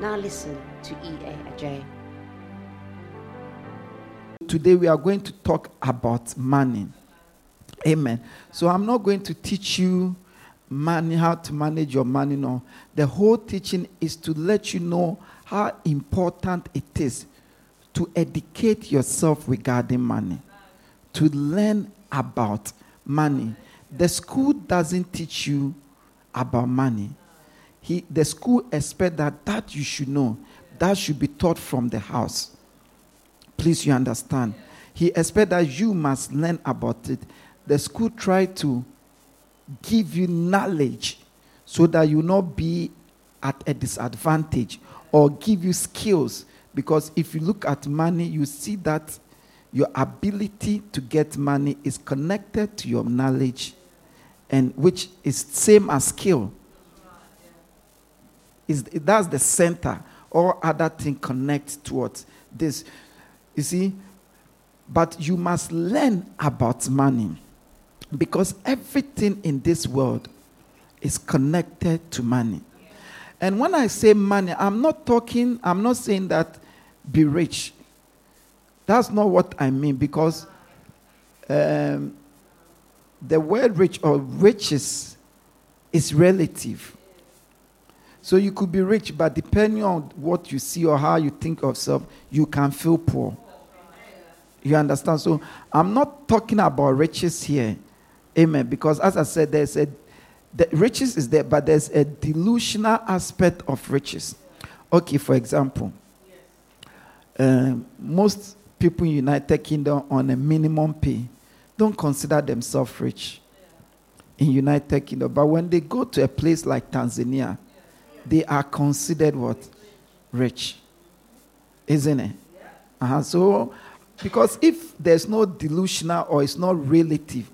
Now listen to E.A. Adjei. Today we are going to talk about money. Amen. So I'm not going to teach you money, how to manage your money. No. The whole teaching is to let you know how important it is to educate yourself regarding money, to learn about money. The school doesn't teach you about money. He, the school expect that that you should know. That should be taught from the house. Please, you understand. He expect that you must learn about it. The school try to give you knowledge so that you not be at a disadvantage or give you skills. Because if you look at money, you see that your ability to get money is connected to your knowledge and which is same as skill. Is that's the center. All other things connect towards this. You see, but you must learn about money because everything in this world is connected to money. And when I say money, I'm not talking, I'm not saying that be rich. That's not what I mean because um, the word rich or riches is relative. So you could be rich, but depending on what you see or how you think of yourself, you can feel poor. You understand? So I'm not talking about riches here. Amen. Because as I said, there's a the riches is there, but there's a delusional aspect of riches. Okay, for example, um, most people in United Kingdom on a minimum pay don't consider themselves rich in United Kingdom. But when they go to a place like Tanzania, they are considered what? Rich. Isn't it? Uh-huh. So, because if there's no delusional or it's not relative,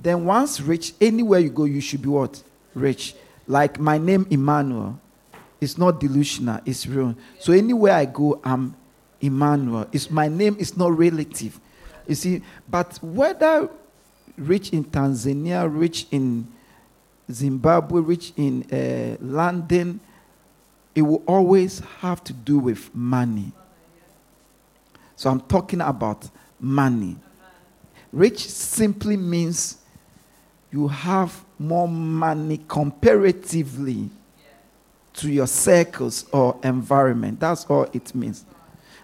then once rich, anywhere you go, you should be what? Rich. Like my name, Emmanuel. It's not delusional, it's real. So anywhere I go, I'm Emmanuel. It's my name is not relative. You see, but whether rich in Tanzania, rich in Zimbabwe, rich in uh, London, it will always have to do with money. So I'm talking about money. Rich simply means you have more money comparatively to your circles or environment. That's all it means.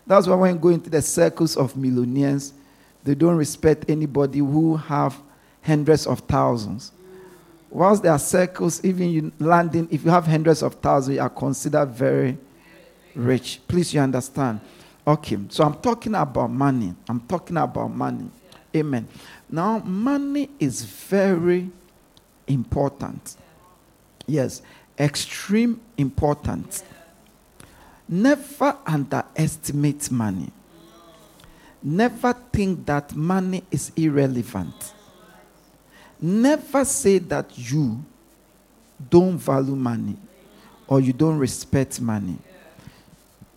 That's why when you go into the circles of millionaires, they don't respect anybody who have hundreds of thousands. Whilst there are circles, even in London, if you have hundreds of thousands, you are considered very rich. Please, you understand. Okay, so I'm talking about money. I'm talking about money. Amen. Now, money is very important. Yes, extreme important. Never underestimate money. Never think that money is irrelevant. Never say that you don't value money or you don't respect money.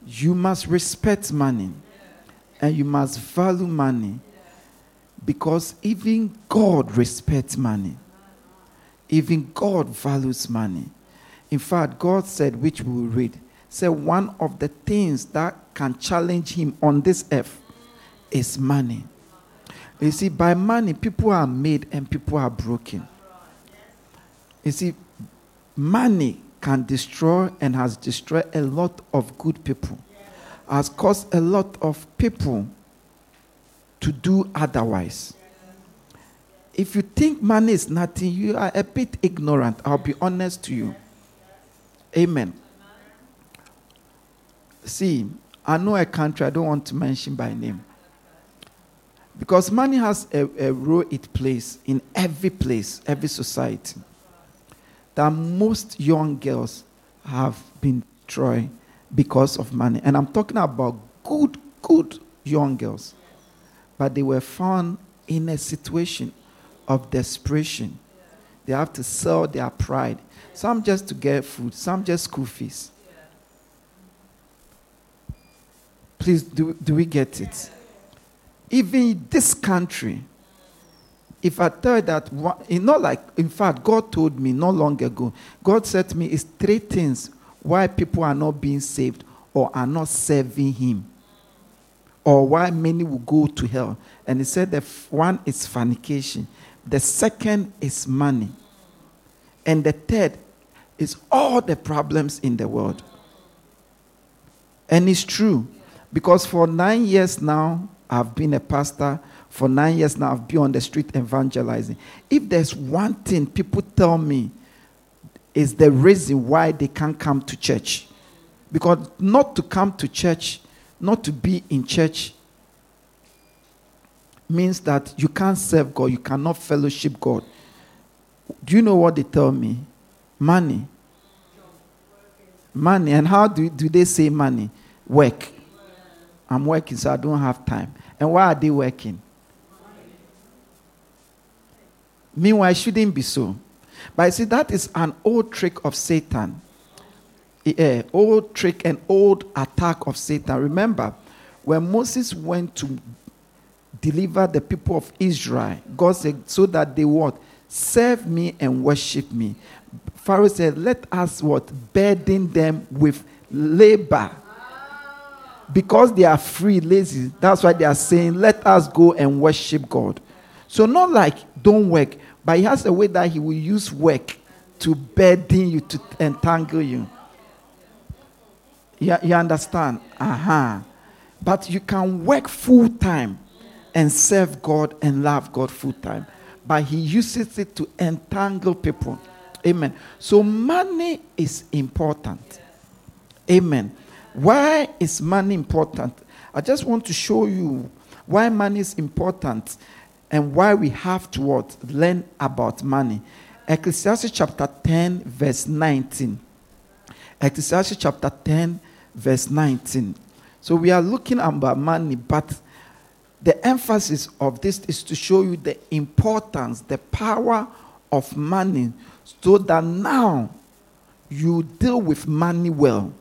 You must respect money and you must value money because even God respects money. Even God values money. In fact, God said, which we will read, said one of the things that can challenge him on this earth is money. You see, by money, people are made and people are broken. You see, money can destroy and has destroyed a lot of good people, has caused a lot of people to do otherwise. If you think money is nothing, you are a bit ignorant. I'll be honest to you. Amen. See, I know a country I don't want to mention by name. Because money has a, a role it plays in every place, every society. That most young girls have been destroyed because of money. And I'm talking about good, good young girls. But they were found in a situation of desperation. They have to sell their pride. Some just to get food, some just school fees. Please, do, do we get it? Even this country, if I tell that, not like, in fact, God told me not long ago, God said to me, it's three things why people are not being saved or are not serving Him, or why many will go to hell. And He said that one is fornication, the second is money, and the third is all the problems in the world. And it's true, because for nine years now, I've been a pastor. For nine years now, I've been on the street evangelizing. If there's one thing people tell me is the reason why they can't come to church, because not to come to church, not to be in church, means that you can't serve God, you cannot fellowship God. Do you know what they tell me? Money. Money. And how do, do they say money? Work. I'm working, so I don't have time. And why are they working? Meanwhile, it shouldn't be so. But you see, that is an old trick of Satan. Yeah, old trick and old attack of Satan. Remember, when Moses went to deliver the people of Israel, God said, so that they what? Serve me and worship me. Pharaoh said, let us what? Burden them with labor. Because they are free, lazy. That's why they are saying, let us go and worship God. So, not like don't work, but he has a way that he will use work to burden you, to entangle you. You, you understand? Uh-huh. But you can work full time and serve God and love God full time. But he uses it to entangle people. Amen. So money is important. Amen. Why is money important? I just want to show you why money is important and why we have to what? Learn about money. Ecclesiastes chapter 10, verse 19. Ecclesiastes chapter 10, verse 19. So we are looking about money, but the emphasis of this is to show you the importance, the power of money, so that now you deal with money well.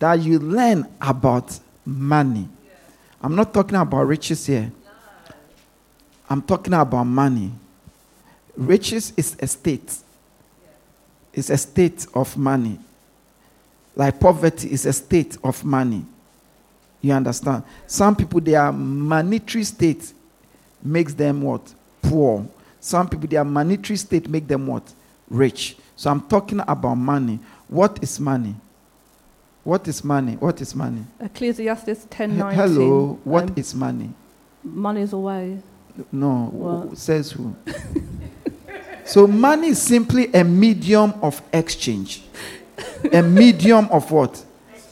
That you learn about money. I'm not talking about riches here. I'm talking about money. Riches is a state. It's a state of money. Like poverty is a state of money. You understand? Some people, their monetary state makes them what? Poor. Some people, their monetary state make them what? Rich. So I'm talking about money. What is money? What is money? What is money? Ecclesiastes 10 Hello, What um, is money? Money is a way. No, what? says who? so money is simply a medium of exchange. a medium of what?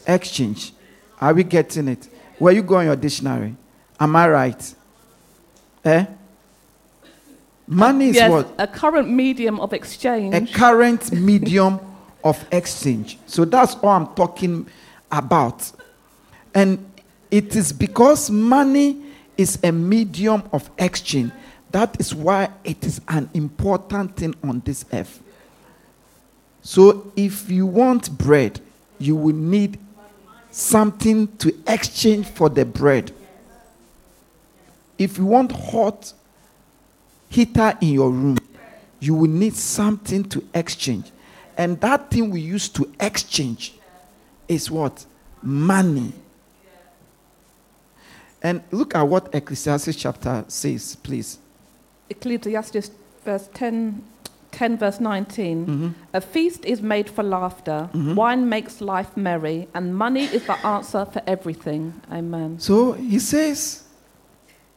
Exchange. Are we getting it? Where you go in your dictionary? Am I right? Eh? Money is yes, what? A current medium of exchange. A current medium of exchange. So that's all I'm talking about. And it is because money is a medium of exchange. That is why it is an important thing on this earth. So if you want bread, you will need something to exchange for the bread. If you want hot heater in your room, you will need something to exchange. And that thing we use to exchange is what? Money. And look at what Ecclesiastes chapter says, please. Ecclesiastes verse 10, 10 verse 19. Mm-hmm. A feast is made for laughter, mm-hmm. wine makes life merry, and money is the answer for everything. Amen. So he says,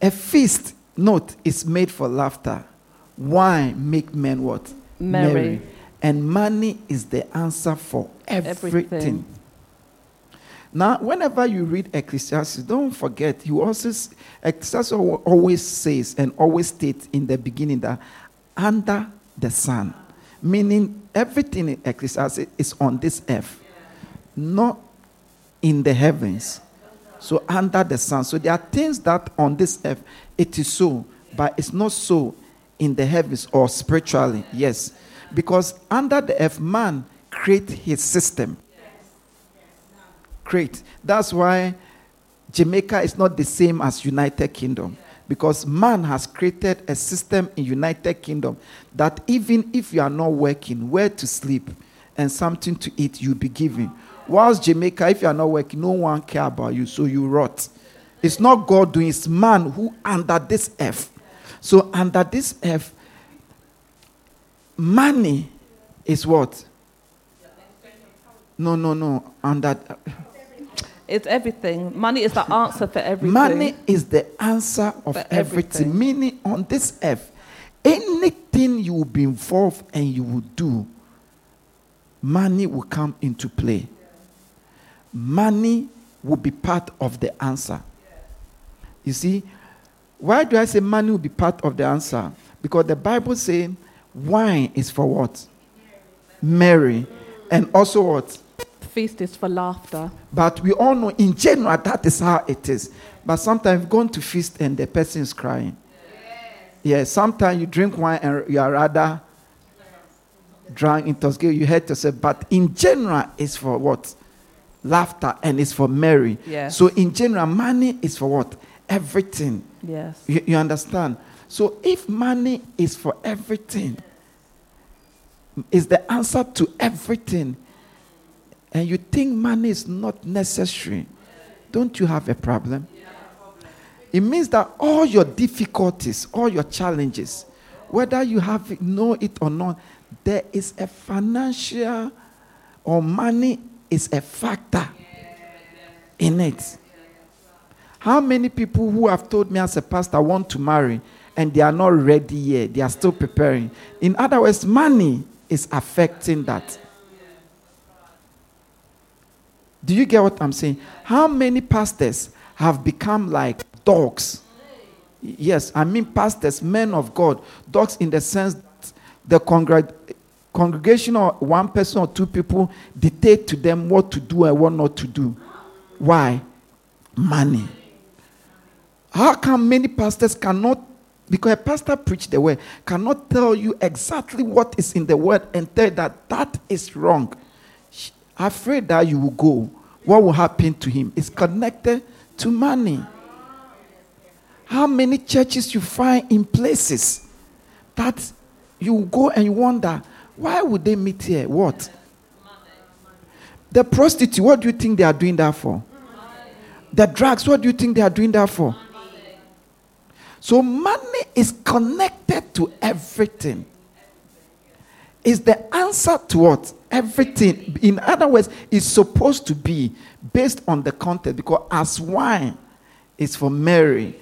a feast, note, is made for laughter. Wine make men what? Merry. merry. And money is the answer for everything. everything. Now, whenever you read Ecclesiastes, don't forget, he also, Ecclesiastes always says and always states in the beginning that under the sun, meaning everything in Ecclesiastes is on this earth. not in the heavens. So under the sun. So there are things that on this earth it is so, but it's not so in the heavens or spiritually. Yes. Because under the earth, man create his system. Create. That's why Jamaica is not the same as United Kingdom. Because man has created a system in United Kingdom that even if you are not working, where to sleep and something to eat, you'll be given. Whilst Jamaica, if you are not working, no one care about you, so you rot. It's not God doing, it's man who under this earth. So under this earth, money is what? No, no, no. And that. It's everything. Money is the answer for everything. money is the answer of everything. everything. Meaning on this earth, anything you will be involved and you will do, money will come into play. Money will be part of the answer. You see, why do I say money will be part of the answer? Because the Bible says wine is for what? Mary. And also what? Feast is for laughter. But we all know in general that is how it is. But sometimes gone to feast and the person is crying. Yeah, sometimes you drink wine and you are rather drunk, In intoxicated. You hate yourself. But in general, it's for what? Laughter and it's for merry. Yes. So in general, money is for what? Everything. Yes. You, you understand? So if money is for everything, is the answer to everything, and you think money is not necessary, don't you have a problem? It means that all your difficulties, all your challenges, whether you have it, know it or not, there is a financial or money is a factor in it. How many people who have told me as a pastor want to marry and they are not ready yet? They are still preparing. In other words, money is affecting that. Do you get what I'm saying? How many pastors have become like dogs? Yes, I mean pastors, men of God, dogs in the sense that the congr- congregation or one person or two people dictate to them what to do and what not to do. Why? Money. How come many pastors cannot, because a pastor preach the word, cannot tell you exactly what is in the word and tell that that is wrong? Afraid that you will go. What will happen to him? It's connected to money. How many churches you find in places that you go and you wonder, why would they meet here? What? The prostitute, what do you think they are doing that for? The drugs, what do you think they are doing that for? So money is connected to everything. Is the answer to what? Everything. In other words, it's supposed to be based on the content because as wine is for Mary,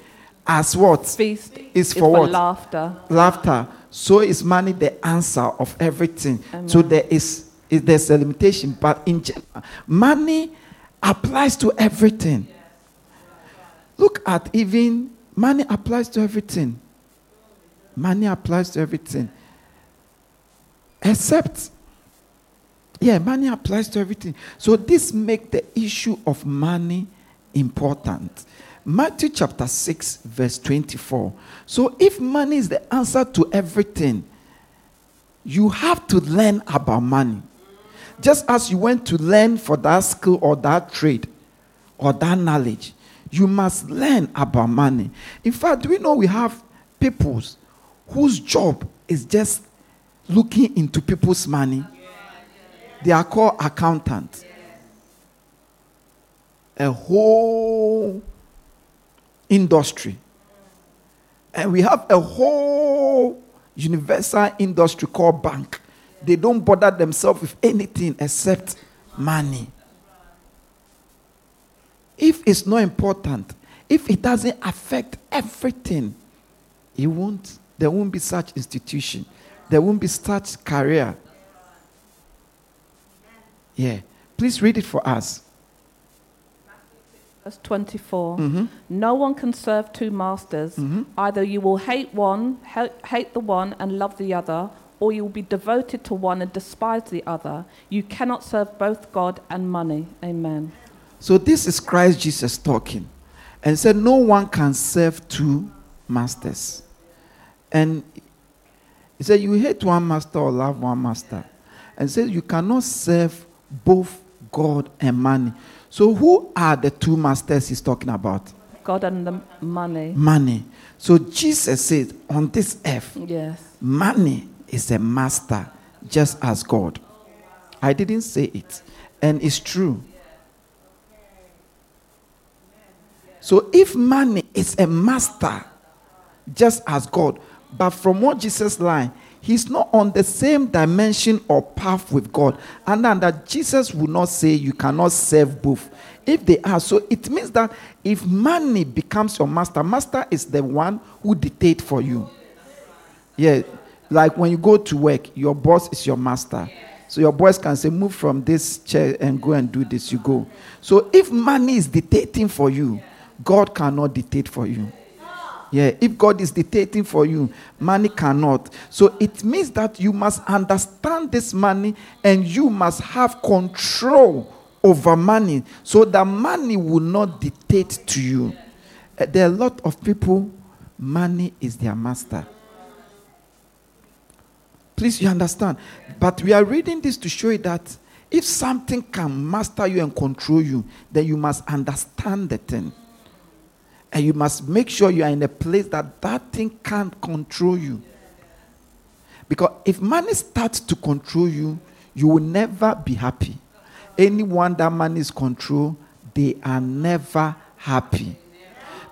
as what? Feast Is is for for, what? laughter. Laughter. So is money the answer of everything. So there is, is there's a limitation, but in general, money applies to everything. Look at even money applies to everything. Money applies to everything. Except, yeah, money applies to everything. So this make the issue of money important. Matthew chapter 6, verse 24. So if money is the answer to everything, you have to learn about money. Just as you went to learn for that skill or that trade or that knowledge, you must learn about money. In fact, we know we have peoples whose job is just looking into people's money? They are called accountants. A whole industry. And we have a whole universal industry called bank. They don't bother themselves with anything except money. If it's not important, if it doesn't affect everything, it won't. There won't be such institution. There won't be such career. Yeah. Please read it for us. Verse 24. Mm-hmm. No one can serve two masters. Either you will hate one, ha- hate the one, and love the other, or you will be devoted to one and despise the other. You cannot serve both God and money. Amen. So this is Christ Jesus talking. And said, No one can serve two masters. And he said, You hate one master or love one master. And said, You cannot serve both God and money. So who are the two masters he's talking about? God and the money. Money. So Jesus said, On this earth, Yes. money is a master just as God. I didn't say it. And it's true. So if money is a master just as God, but from what Jesus line, he's not on the same dimension or path with God. And then that Jesus will not say you cannot serve both. If they are, so it means that if money becomes your master, master is the one who dictate for you. Yeah, like when you go to work, your boss is your master. So your boss can say, move from this chair and go and do this. You go. So if money is dictating for you, God cannot dictate for you. Yeah, if God is dictating for you, money cannot. So it means that you must understand this money and you must have control over money so that money will not dictate to you. Uh, There are a lot of people, money is their master. Please, you understand. But we are reading this to show you that if something can master you and control you, then you must understand the thing. And you must make sure you are in a place that that thing can't control you. Because if money starts to control you, you will never be happy. Anyone that money is control, they are never happy.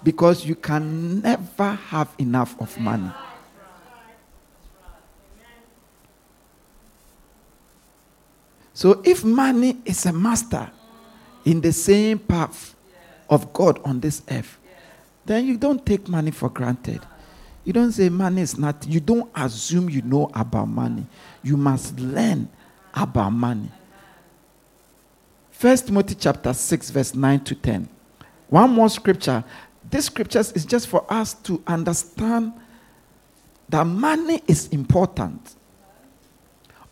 Because you can never have enough of money. So if money is a master in the same path of God on this earth, then you don't take money for granted. You don't say money is not, you don't assume you know about money. You must learn about money. First Timothy chapter 6, verse 9 to 10. One more scripture. This scripture is just for us to understand that money is important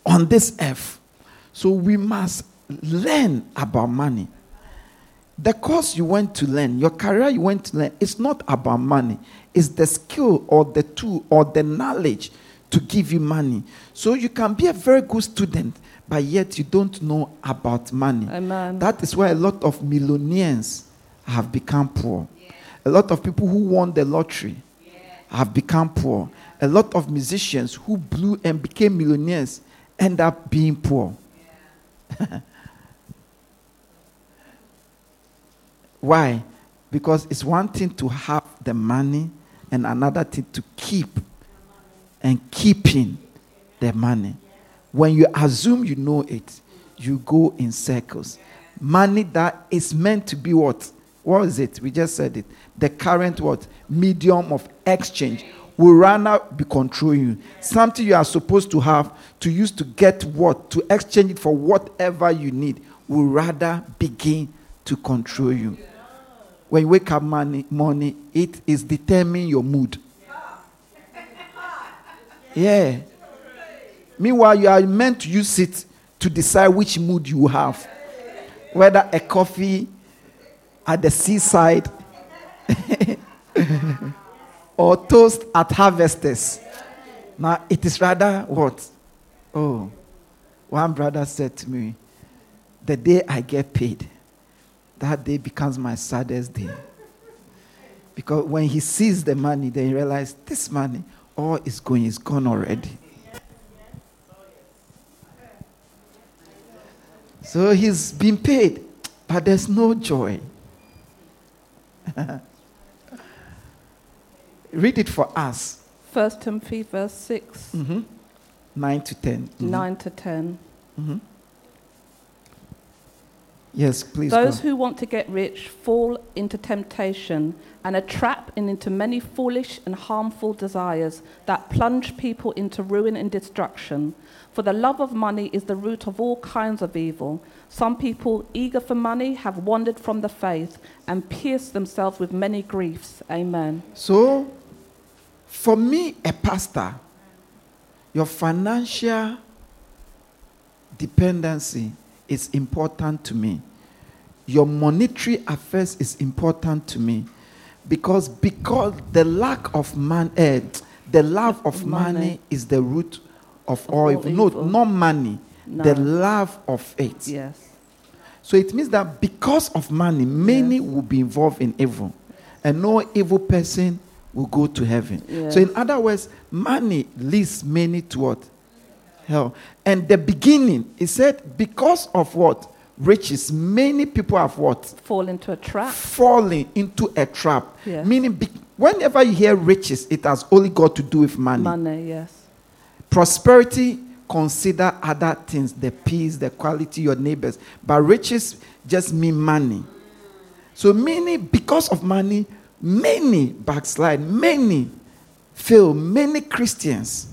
on this earth. So we must learn about money. The course you went to learn, your career you went to learn, it's not about money. It's the skill or the tool or the knowledge to give you money. So you can be a very good student, but yet you don't know about money. Amen. That is why a lot of millionaires have become poor. A lot of people who won the lottery have become poor. A lot of musicians who blew and became millionaires end up being poor. Why? Because it's one thing to have the money and another thing to keep and keeping the money. When you assume you know it, you go in circles. Money that is meant to be what? What is it? We just said it. The current what? Medium of exchange will rather be controlling you. Something you are supposed to have to use to get what? To exchange it for whatever you need will rather begin to control you. When you wake up money, morning, it is determining your mood. Yeah. Meanwhile, you are meant to use it to decide which mood you have. Whether a coffee at the seaside or toast at harvesters. Now, it is rather what? Oh, one brother said to me, The day I get paid, that day becomes my saddest day. Because when he sees the money, then he realizes this money, all is going, is gone already. So he's been paid, but there's no joy. Read it for us. 1 Timothy verse 6, Mhm. 9 to 10. Mhm. 9 to 10. Mhm. Yes, please. Those go. who want to get rich fall into temptation and a trap and into many foolish and harmful desires that plunge people into ruin and destruction. For the love of money is the root of all kinds of evil. Some people, eager for money, have wandered from the faith and pierced themselves with many griefs. Amen. So, for me, a pastor, your financial dependency is important to me. Your monetary affairs is important to me. Because because the lack of man eh, the love of money. Money. is the root of all all evil. No, not money. No. The love of it. Yes. So it means that because of money, many Yes. will be involved in evil, and no evil person will go to heaven. Yes. So, in other words, money leads many to what? Hell. And the beginning, he said, because of what? Riches. Many people have what? Fall into a trap. Falling into a trap. Yes. Meaning, be- whenever you hear riches, it has only got to do with money. Money, yes. Prosperity, consider other things, the peace, the quality, your neighbors. But riches just mean money. So many, because of money, many backslide, many fail, many Christians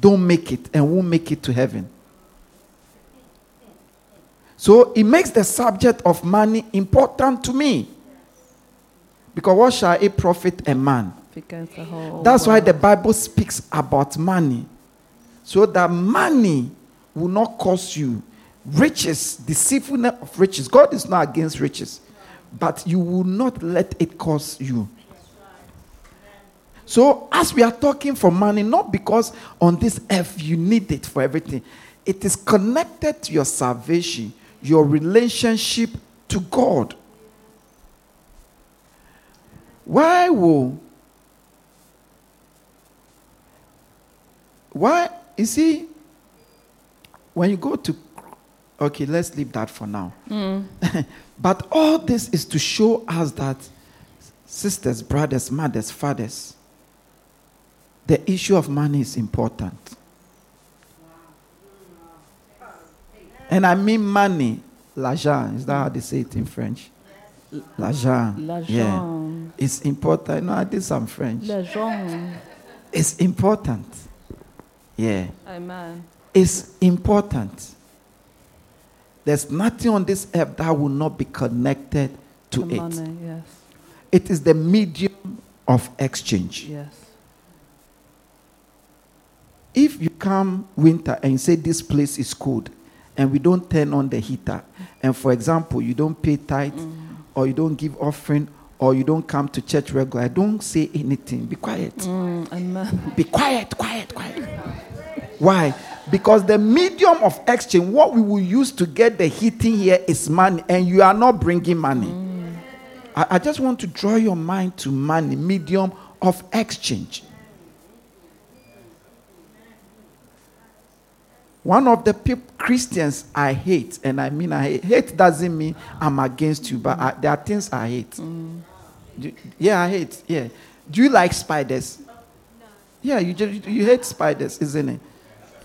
don't make it and won't make it to heaven. So it makes the subject of money important to me. Because what shall it profit a man? Against the whole That's why the Bible speaks about money. So that money will not cost you riches, deceitfulness of riches. God is not against riches, but you will not let it cost you. So, as we are talking for money, not because on this earth you need it for everything, it is connected to your salvation, your relationship to God. Why will why you see when you go to okay let's leave that for now. Hmm. But all this is to show us that sisters brothers mothers fathers the issue of money is important and i mean money l'argent is that how they say it in french l'argent L'argent. yeah it's important no i did some french L'argent. it's important yeah Amen. is important. There's nothing on this earth that will not be connected to The it. money, yes. It is the medium of exchange. Yes. If you come winter and say this place is cold and we don't turn on the heater, and for example, you don't pay tithe or you don't give offering or you don't come to church regularly, don't say anything. Be quiet. Mm. Be quiet, quiet, quiet. Why? Because the medium of exchange, what we will use to get the heating here is money, and you are not bringing money. I, I just want to draw your mind to money, medium of exchange. One of the Christians I hate, and I mean I hate, hate doesn't mean I'm against you, but I, there are things I hate. Mm. Do- yeah, I hate. Yeah. Do you like spiders? Yeah, you just you hate spiders, isn't it?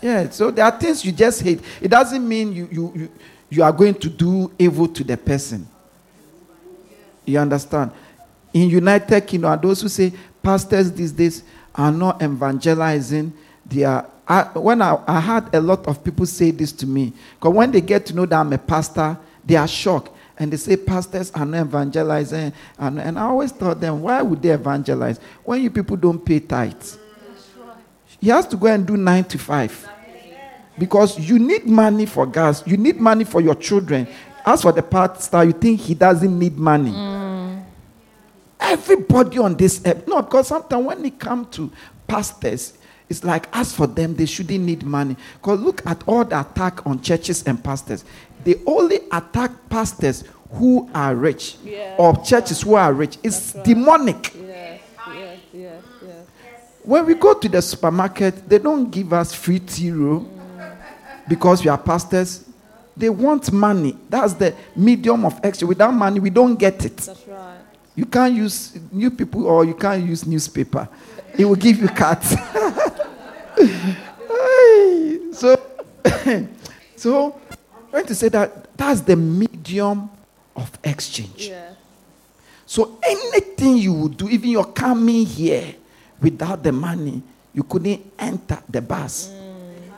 Yeah. So there are things you just hate. It doesn't mean you you you, you are going to do evil to the person. You understand? In United Kingdom, those who say pastors these days are not evangelizing. They are. I, when I, I had a lot of people say this to me, because when they get to know that I'm a pastor, they are shocked. And they say pastors are not evangelizing. And, and I always thought them, why would they evangelize when you people don't pay tithes? He has to go and do nine to five. Because you need money for gas, you need money for your children. As for the pastor, you think he doesn't need money. Mm. Everybody on this earth, no, because sometimes when it comes to pastors, it's like as for them, they shouldn't need money. Because look at all the attack on churches and pastors. They only attack pastors who are rich Yeah, or churches who are rich. It's demonic. Yes, yes, yes. When we go to the supermarket, they don't give us free tea roll because we are pastors. They want money. That's the medium of exchange. Without money, we don't get it. That's right. You can't use new people or you can't use newspaper. It will give you cards. So, so I'm trying to say that that's the medium of exchange. Yeah. So anything you would do, even you're coming here without the money, you couldn't enter the bus mm.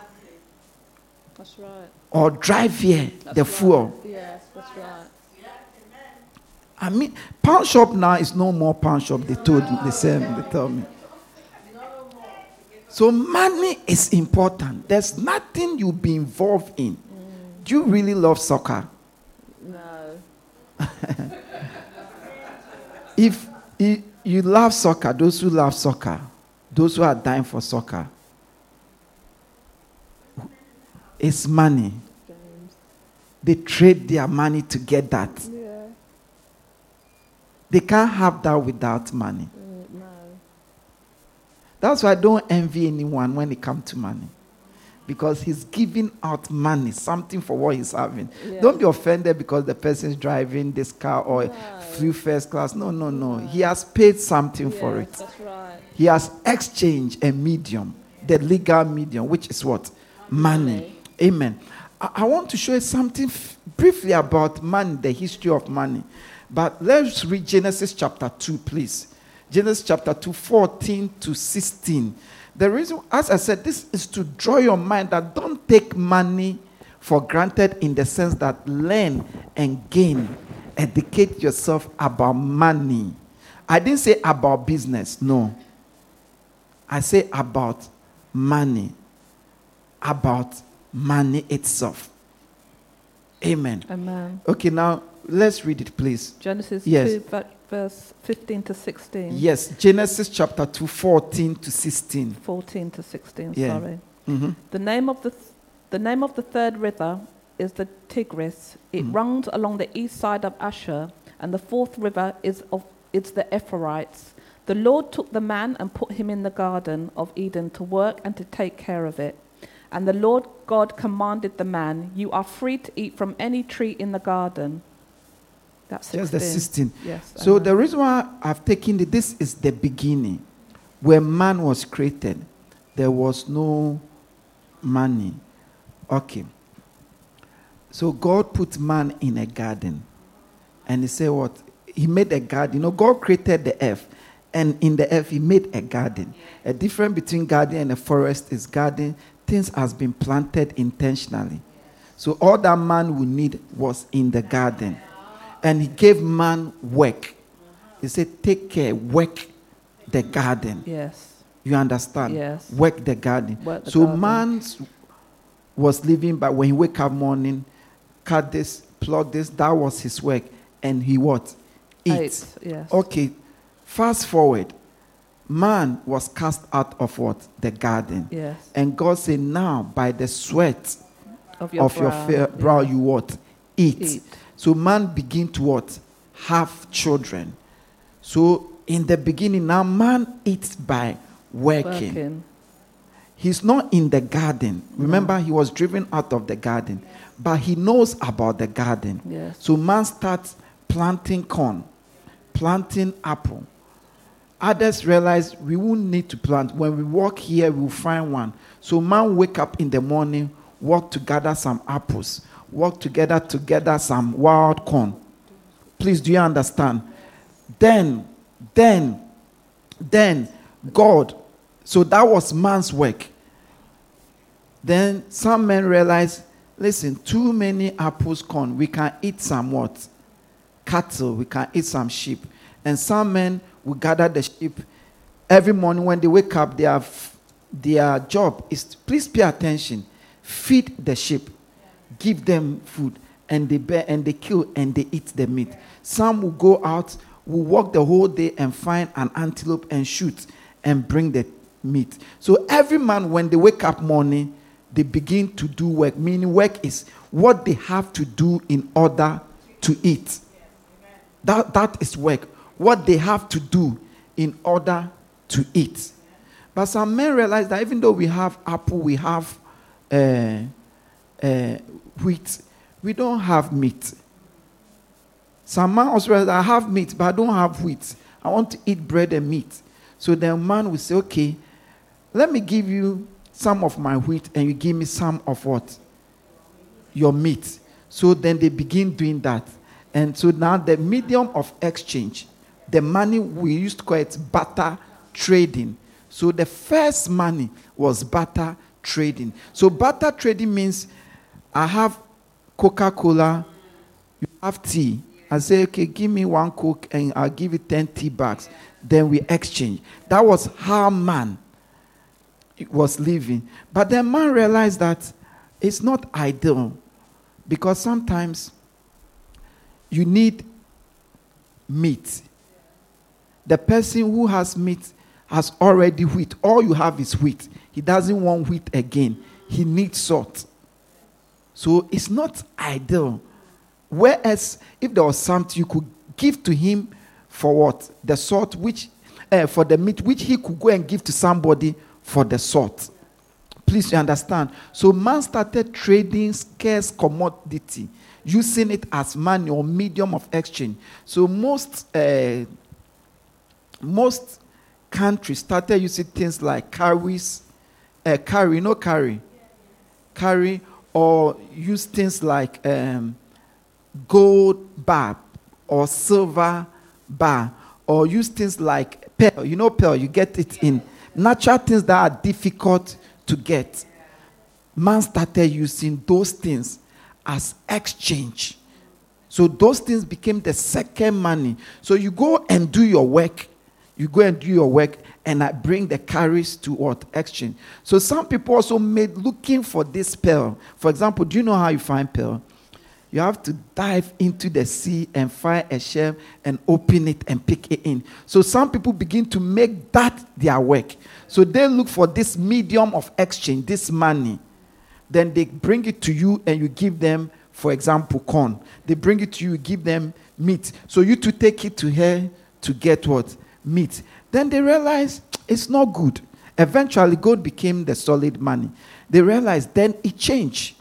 That's right. or drive here the fuel. Yes, that's right. I mean, pound shop now is no more pound shop. They told me the same. They tell me. So money is important. There's nothing you'll be involved in. Do you really love soccer? No. If you, you love soccer, those who love soccer, those who are dying for soccer, it's money. They trade their money to get that. Yeah. They can't have that without money. Mm, no. That's why I don't envy anyone when it comes to money. Because he's giving out money, something for what he's having. Yeah. Don't be offended because the person is driving this car or No. flew first class. No, no, no. He has paid something for it. That's right. He has exchanged a medium, the legal medium, which is what? Money. Money. Amen. I, I want to show you something f- briefly about money, the history of money. But let's read Genesis chapter 2, please. Genesis chapter 2, 14 to 16. The reason, as I said, this is to draw your mind that don't take money for granted in the sense that learn and gain, educate yourself about money. I didn't say about business, no. I say about money, about money itself. Amen. Amen. Okay, now let's read it, please. Genesis Yes. 2, ver- verse 15 to 16. Yes, Genesis chapter 2, 14 to 16. 14 to 16, Yeah. sorry. hmm The name of the th- the name of the third river is the Tigris. It Mm. runs along the east side of Ashur, and the fourth river is of it's the Euphrates. The Lord took the man and put him in the garden of Eden to work and to take care of it. And the Lord God commanded the man, "You are free to eat from any tree in the garden." That's 16. Just the 16. Yes. So the reason why I've taken it, this is the beginning. Where man was created, there was no money. Okay. So God put man in a garden. And he said what? He made a garden. You know, God created the earth. And in the earth, he made a garden. A difference between garden and a forest is garden, things has been planted intentionally. So all that man would need was in the garden. And he gave man work. He said, take care, work the garden. yes. You understand? Yes. Work the garden. Work the so garden. man was living, but when he wake up morning, cut this, plug this, that was his work. And he what? Eat. Eight. Yes. Okay. Fast forward. Man was cast out of what? The garden. Yes. And God said, now by the sweat Of your of your brow. yeah. brow, you what? Eat. Eat. So man begin to what? Have children. So in the beginning, now man eats by working. Working. He's not in the garden. Remember, he was driven out of the garden, but he knows about the garden. Yes. So man starts planting corn, planting apple. Others realize we won't need to plant. When we walk here, we'll find one. So man wake up in the morning, walk to gather some apples, walk together to gather some wild corn. Please, do you understand? Then, then, then God. So that was man's work. Then some men realized, listen, too many apples corn. We can eat some what? Cattle. We can eat some sheep. And some men will gather the sheep. Every morning when they wake up, their, their job is, please pay attention, feed the sheep, give them food, and they bear, and they kill and they eat the meat. Some will go out, will walk the whole day and find an antelope and shoot and bring the meat. So every man, when they wake up morning, they begin to do work. Meaning, work is what they have to do in order to eat. That, that is work. What they have to do in order to eat. But some men realize that even though we have apple, we have uh, uh, wheat, we don't have meat. Some man also realize I have meat, but I don't have wheat. I want to eat bread and meat. So the man will say, okay, let me give you some of my wheat and you give me some of what? Your meat. So then they begin doing that. And so now the medium of exchange, the money we used to call it barter trading. So the first money was barter trading. So barter trading means I have Coca Cola, you have tea. I say, okay, give me one Coke and I'll give you 10 tea bags. Then we exchange. That was how man was living. But then man realized that it's not ideal because sometimes you need meat. The person who has meat has already wheat. All you have is wheat. He doesn't want wheat again. He needs salt. So it's not ideal. Whereas if there was something you could give to him for what? The salt which uh, for the meat which he could go and give to somebody for the salt. Please you understand. So man started trading scarce commodity, using it as money or medium of exchange. So most uh, most countries started using things like cowries, uh, carry, no carry, carry, or use things like um, gold bar or silver bar, or use things like pearl. You know, pearl, you get it in natural things that are difficult to get. Man started using those things as exchange. So those things became the second money. So you go and do your work. You go and do your work, and I bring the cowries to what? Exchange. So some people also made looking for this pearl. For example, do you know how you find pearl? You have to dive into the sea and find a shell and open it and pick it in. So some people begin to make that their work. So they look for this medium of exchange, this money. Then they bring it to you and you give them, for example, corn. They bring it to you, give them meat. So you to take it to her to get what? Meat. Then they realize it's not good. Eventually, gold became the solid money. They realized then it changed.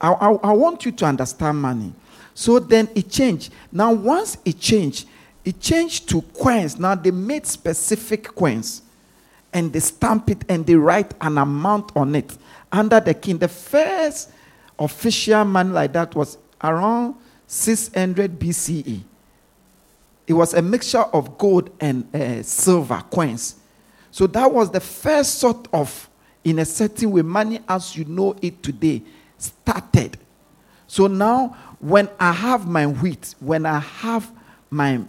I, I, I want you to understand money. So then it changed. Now, once it changed, it changed to coins. Now they made specific coins and they stamp it and they write an amount on it under the king. The first official money like that was around 600 BCE. It was a mixture of gold and uh, silver coins. So that was the first sort of, in a certain way, money as you know it today started. So now, when I have my wheat, when I have my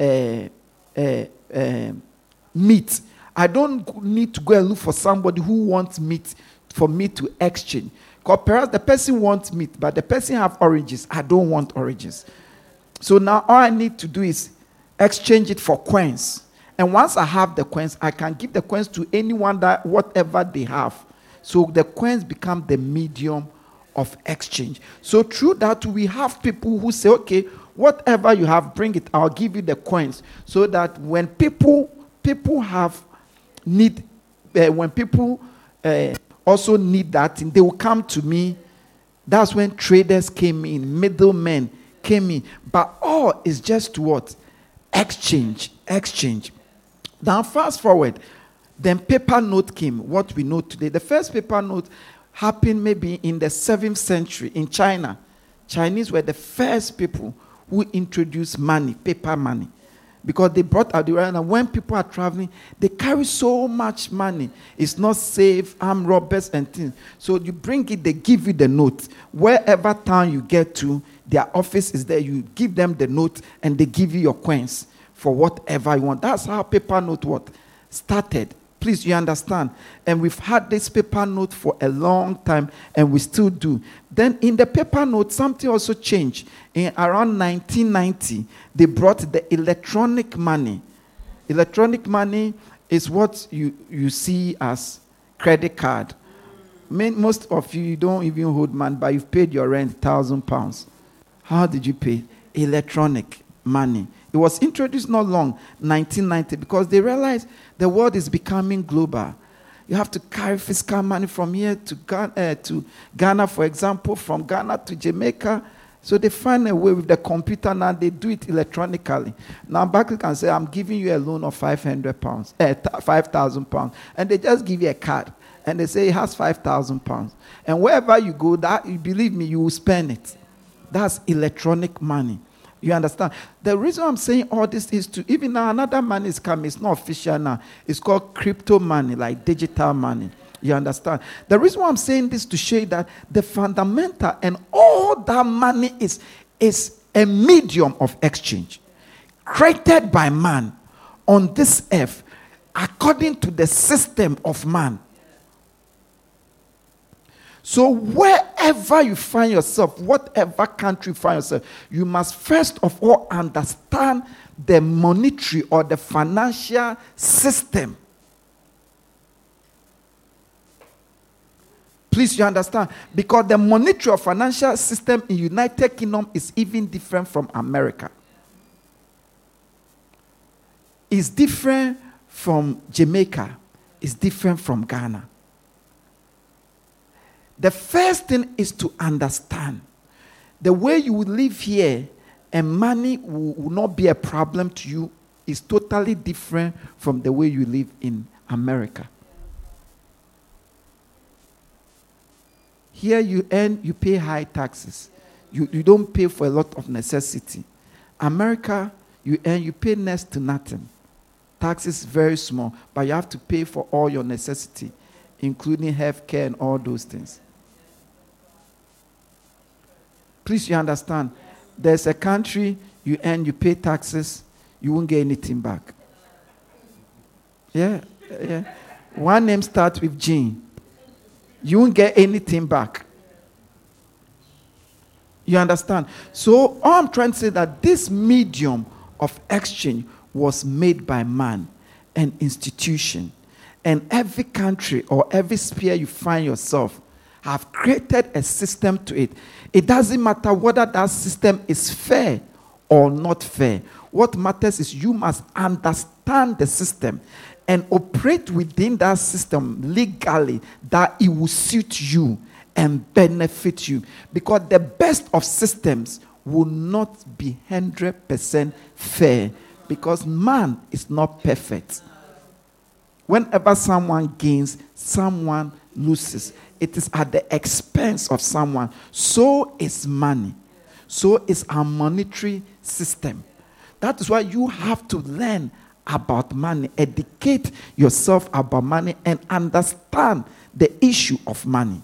uh, uh, uh, meat, I don't need to go and look for somebody who wants meat for me to exchange. Because perhaps the person wants meat, but the person have oranges. I don't want oranges. So now all I need to do is exchange it for coins. And once I have the coins, I can give the coins to anyone that whatever they have. So the coins become the medium of exchange. So through that, we have people who say, okay, whatever you have, bring it. I'll give you the coins. So that when people people have need, uh, when people uh, also need that, they will come to me. That's when traders came in, middlemen came in. But all is just what? Exchange. Exchange. Now, fast forward. Then paper note came, what we know today. The first paper note happened maybe in the 7th century in China. Chinese were the first people who introduced money, paper money. Because they brought out the and when people are traveling, they carry so much money. It's not safe, armed robbers and things. So you bring it, they give you the note. Wherever town you get to, their office is there. You give them the note and they give you your coins for whatever you want. That's how paper note what started. Please, you understand? And we've had this paper note for a long time, and we still do. Then in the paper note, something also changed. In around 1990, they brought the electronic money. Electronic money is what you, you see as credit card. Most of you don't even hold money, but you've paid your rent thousand pounds. How did you pay? Electronic money. It was introduced not long, 1990, because they realized the world is becoming global. You have to carry fiscal money from here to Ghana, uh, to Ghana, for example, from Ghana to Jamaica. So they find a way with the computer now, they do it electronically. Now, Barclays can say, I'm giving you a loan of 500 pounds, uh, 5,000 pounds. And they just give you a card. And they say it has 5,000 pounds. And wherever you go, that, believe me, you will spend it. That's electronic money. You understand? The reason I'm saying all this is to even now another money is coming. It's not official now. It's called crypto money, like digital money. You understand? The reason why I'm saying this to show that the fundamental and all that money is is a medium of exchange created by man on this earth. according to the system of man. So, wherever you find yourself, whatever country you find yourself, you must first of all understand the monetary or the financial system. Please, you understand? Because the monetary or financial system in United Kingdom is even different from America. It's different from Jamaica. It's different from Ghana. The first thing is to understand the way you live here and money will, will, not be a problem to you is totally different from the way you live in America. Here you earn, you pay high taxes. You, you don't pay for a lot of necessity. America, you earn, you pay next to nothing. Taxes very small, but you have to pay for all your necessity, including health care and all those things. Please, you understand. There's a country you earn, you pay taxes, you won't get anything back. Yeah, yeah. One name starts with Jean. You won't get anything back. You understand? So, all I'm trying to say that this medium of exchange was made by man, an institution. And every country or every sphere you find yourself have created a system to it. It doesn't matter whether that system is fair or not fair. What matters is you must understand the system and operate within that system legally that it will suit you and benefit you. Because the best of systems will not be 100% fair because man is not perfect. Whenever someone gains, someone loses it is at the expense of someone. So is money. So is our monetary system. That is why you have to learn about money, educate yourself about money, and understand the issue of money.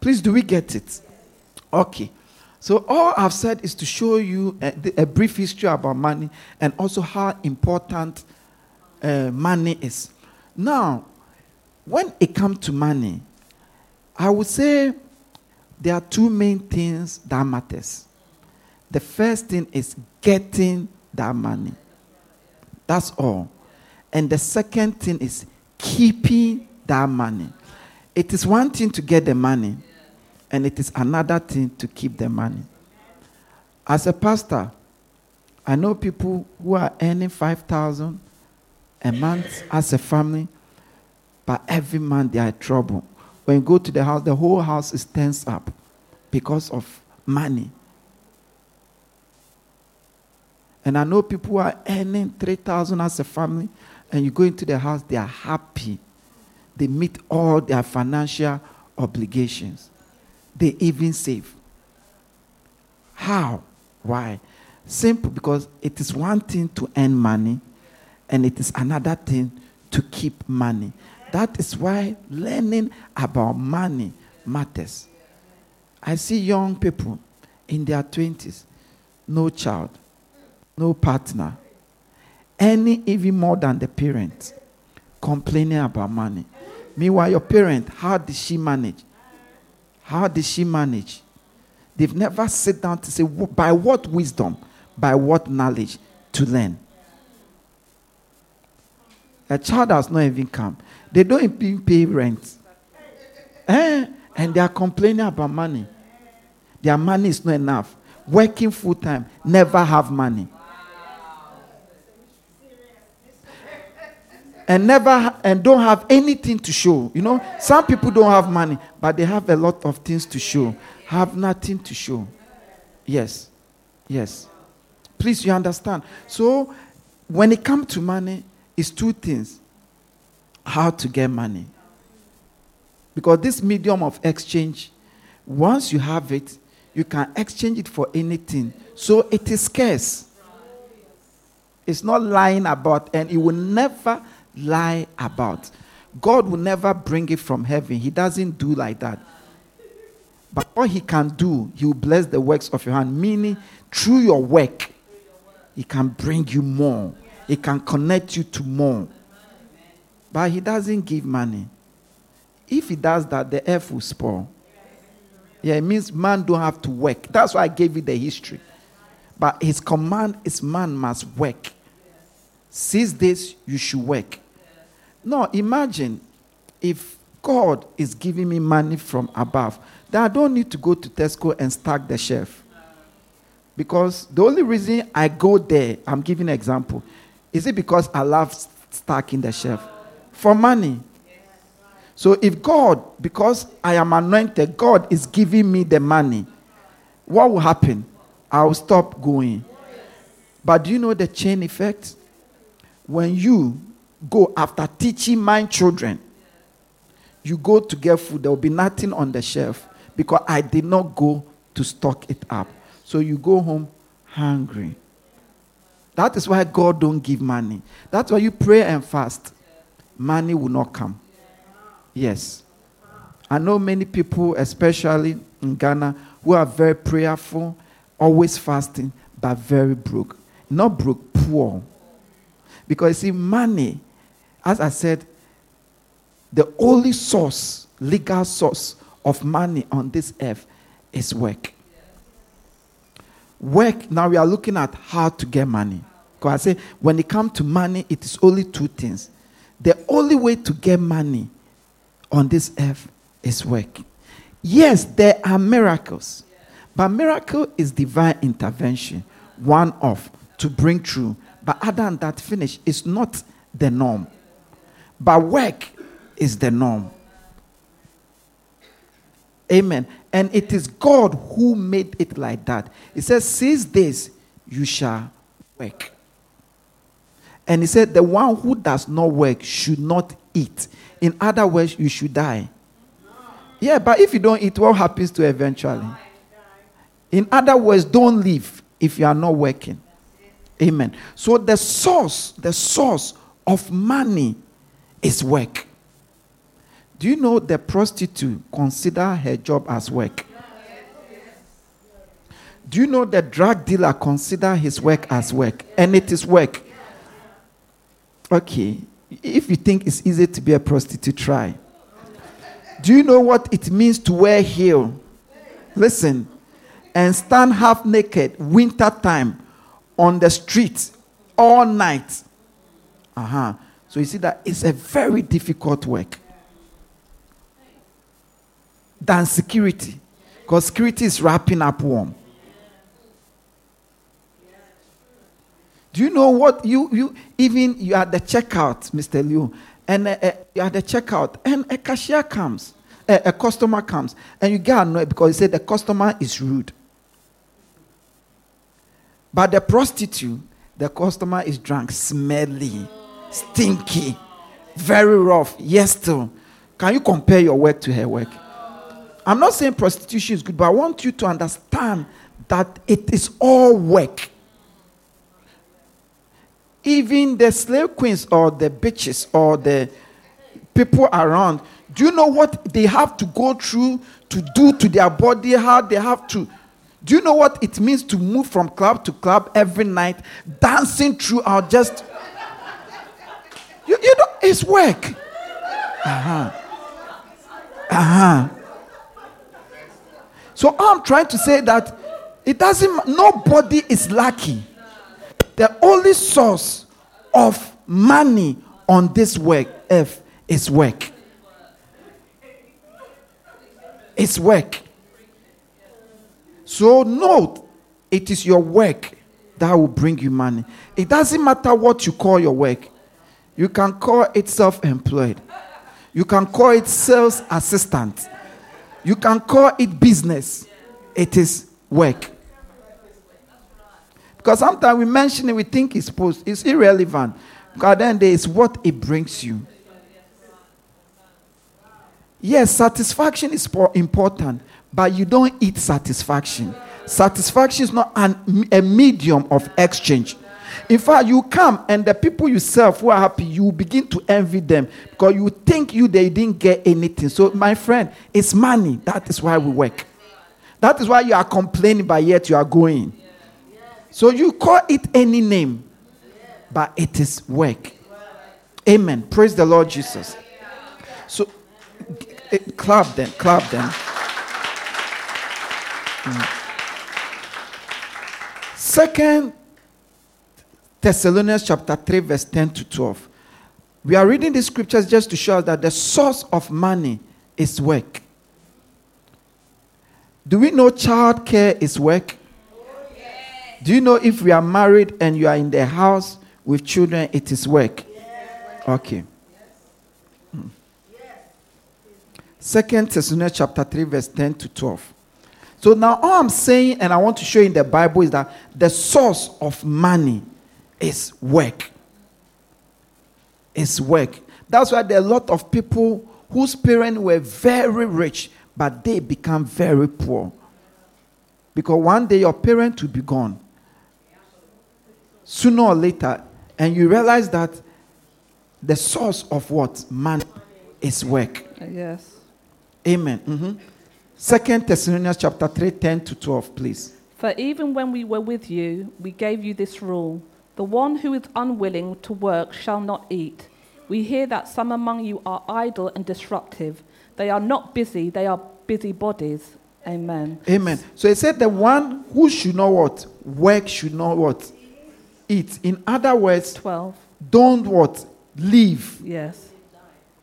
Please, do we get it? Okay. So, all I've said is to show you a, a brief history about money and also how important uh, money is. Now, when it comes to money, I would say there are two main things that matters. The first thing is getting that money. That's all. And the second thing is keeping that money. It is one thing to get the money, and it is another thing to keep the money. As a pastor, I know people who are earning 5,000 a month as a family but every man they are trouble. When you go to the house, the whole house is up because of money. And I know people who are earning 3,000 as a family, and you go into the house, they are happy. They meet all their financial obligations. They even save. How? Why? Simple because it is one thing to earn money, and it is another thing to keep money. That is why learning about money matters. I see young people in their 20s, no child, no partner, any even more than the parent, complaining about money. Meanwhile, your parent, how did she manage? How did she manage? They've never sit down to say, by what wisdom, by what knowledge to learn. A child has not even come. They don't even pay rent. Eh? And they are complaining about money. Their money is not enough. Working full time, never have money. And never and don't have anything to show. You know, some people don't have money, but they have a lot of things to show. Have nothing to show. Yes. Yes. Please, you understand. So when it comes to money, it's two things how to get money. Because this medium of exchange, once you have it, you can exchange it for anything. So it is scarce. It's not lying about, and it will never lie about. God will never bring it from heaven. He doesn't do like that. But what He can do, He will bless the works of your hand, meaning through your work, He can bring you more. He can connect you to more. But he doesn't give money. If he does that, the earth will spoil. Yeah, it means man don't have to work. That's why I gave you the history. But his command is man must work. Six days you should work. No, imagine if God is giving me money from above, then I don't need to go to Tesco and stack the shelf. Because the only reason I go there, I'm giving an example, is it because I love stacking the shelf? For money. So if God, because I am anointed, God is giving me the money, what will happen? I will stop going. But do you know the chain effect? When you go after teaching my children, you go to get food, there will be nothing on the shelf because I did not go to stock it up. So you go home hungry. That is why God don't give money. That's why you pray and fast. Money will not come. Yes. I know many people, especially in Ghana, who are very prayerful, always fasting, but very broke. Not broke, poor. Because you see, money, as I said, the only source, legal source of money on this earth is work. Work, now we are looking at how to get money. Because I say, when it comes to money, it is only two things. The only way to get money on this earth is work. Yes, there are miracles, but miracle is divine intervention, one off to bring through. But other than that, finish is not the norm. But work is the norm. Amen. And it is God who made it like that. It says, Six this you shall work. And he said, The one who does not work should not eat. In other words, you should die. Yeah, but if you don't eat, what happens to eventually? In other words, don't live if you are not working. Amen. So the source, the source of money is work. Do you know the prostitute consider her job as work? Do you know the drug dealer consider his work as work? And it is work. Okay. If you think it's easy to be a prostitute, try. Do you know what it means to wear heel? Listen. And stand half naked, winter time, on the street all night. Uh-huh. So you see that it's a very difficult work than security. Because security is wrapping up warm. Do you know what you you even you are at the checkout, Mr. Liu, and uh, uh, you are the checkout, and a cashier comes, uh, a customer comes, and you get annoyed because you say the customer is rude. But the prostitute, the customer is drunk, smelly, stinky, very rough. Yes, still. Can you compare your work to her work? I'm not saying prostitution is good, but I want you to understand that it is all work. Even the slay queens or the bitches or the people around, do you know what they have to go through to do to their body? How they have to. Do you know what it means to move from club to club every night, dancing throughout just. You, you know, it's work. Uh huh. Uh huh. So I'm trying to say that it doesn't, nobody is lucky. The only source of money on this work, F, is work. It's work. So note, it is your work that will bring you money. It doesn't matter what you call your work. You can call it self employed, you can call it sales assistant, you can call it business. It is work. Because sometimes we mention it, we think it's post, it's irrelevant. Because then there is what it brings you. Yes, satisfaction is important, but you don't eat satisfaction. Satisfaction is not an, a medium of exchange. In fact, you come and the people you serve who are happy, you begin to envy them because you think you they didn't get anything. So, my friend, it's money. That is why we work. That is why you are complaining, but yet you are going. So you call it any name, but it is work. Amen. Praise the Lord Jesus. So eh, clap them, clap them. Mm. Second Thessalonians chapter 3, verse 10 to 12. We are reading the scriptures just to show us that the source of money is work. Do we know child care is work? Do you know if we are married and you are in the house with children, it is work? Okay. Hmm. Second Thessalonians chapter 3, verse 10 to 12. So now all I'm saying, and I want to show in the Bible, is that the source of money is work. It's work. That's why there are a lot of people whose parents were very rich, but they become very poor. Because one day your parent will be gone. Sooner or later, and you realize that the source of what? Money is work. Yes. Amen. Mm-hmm. Second Thessalonians chapter 3, 10 to 12, please. For even when we were with you, we gave you this rule the one who is unwilling to work shall not eat. We hear that some among you are idle and disruptive. They are not busy, they are busy bodies. Amen. Amen. So he said the one who should not what? Work should not what? Eat. In other words, 12. Don't what? Leave. Yes.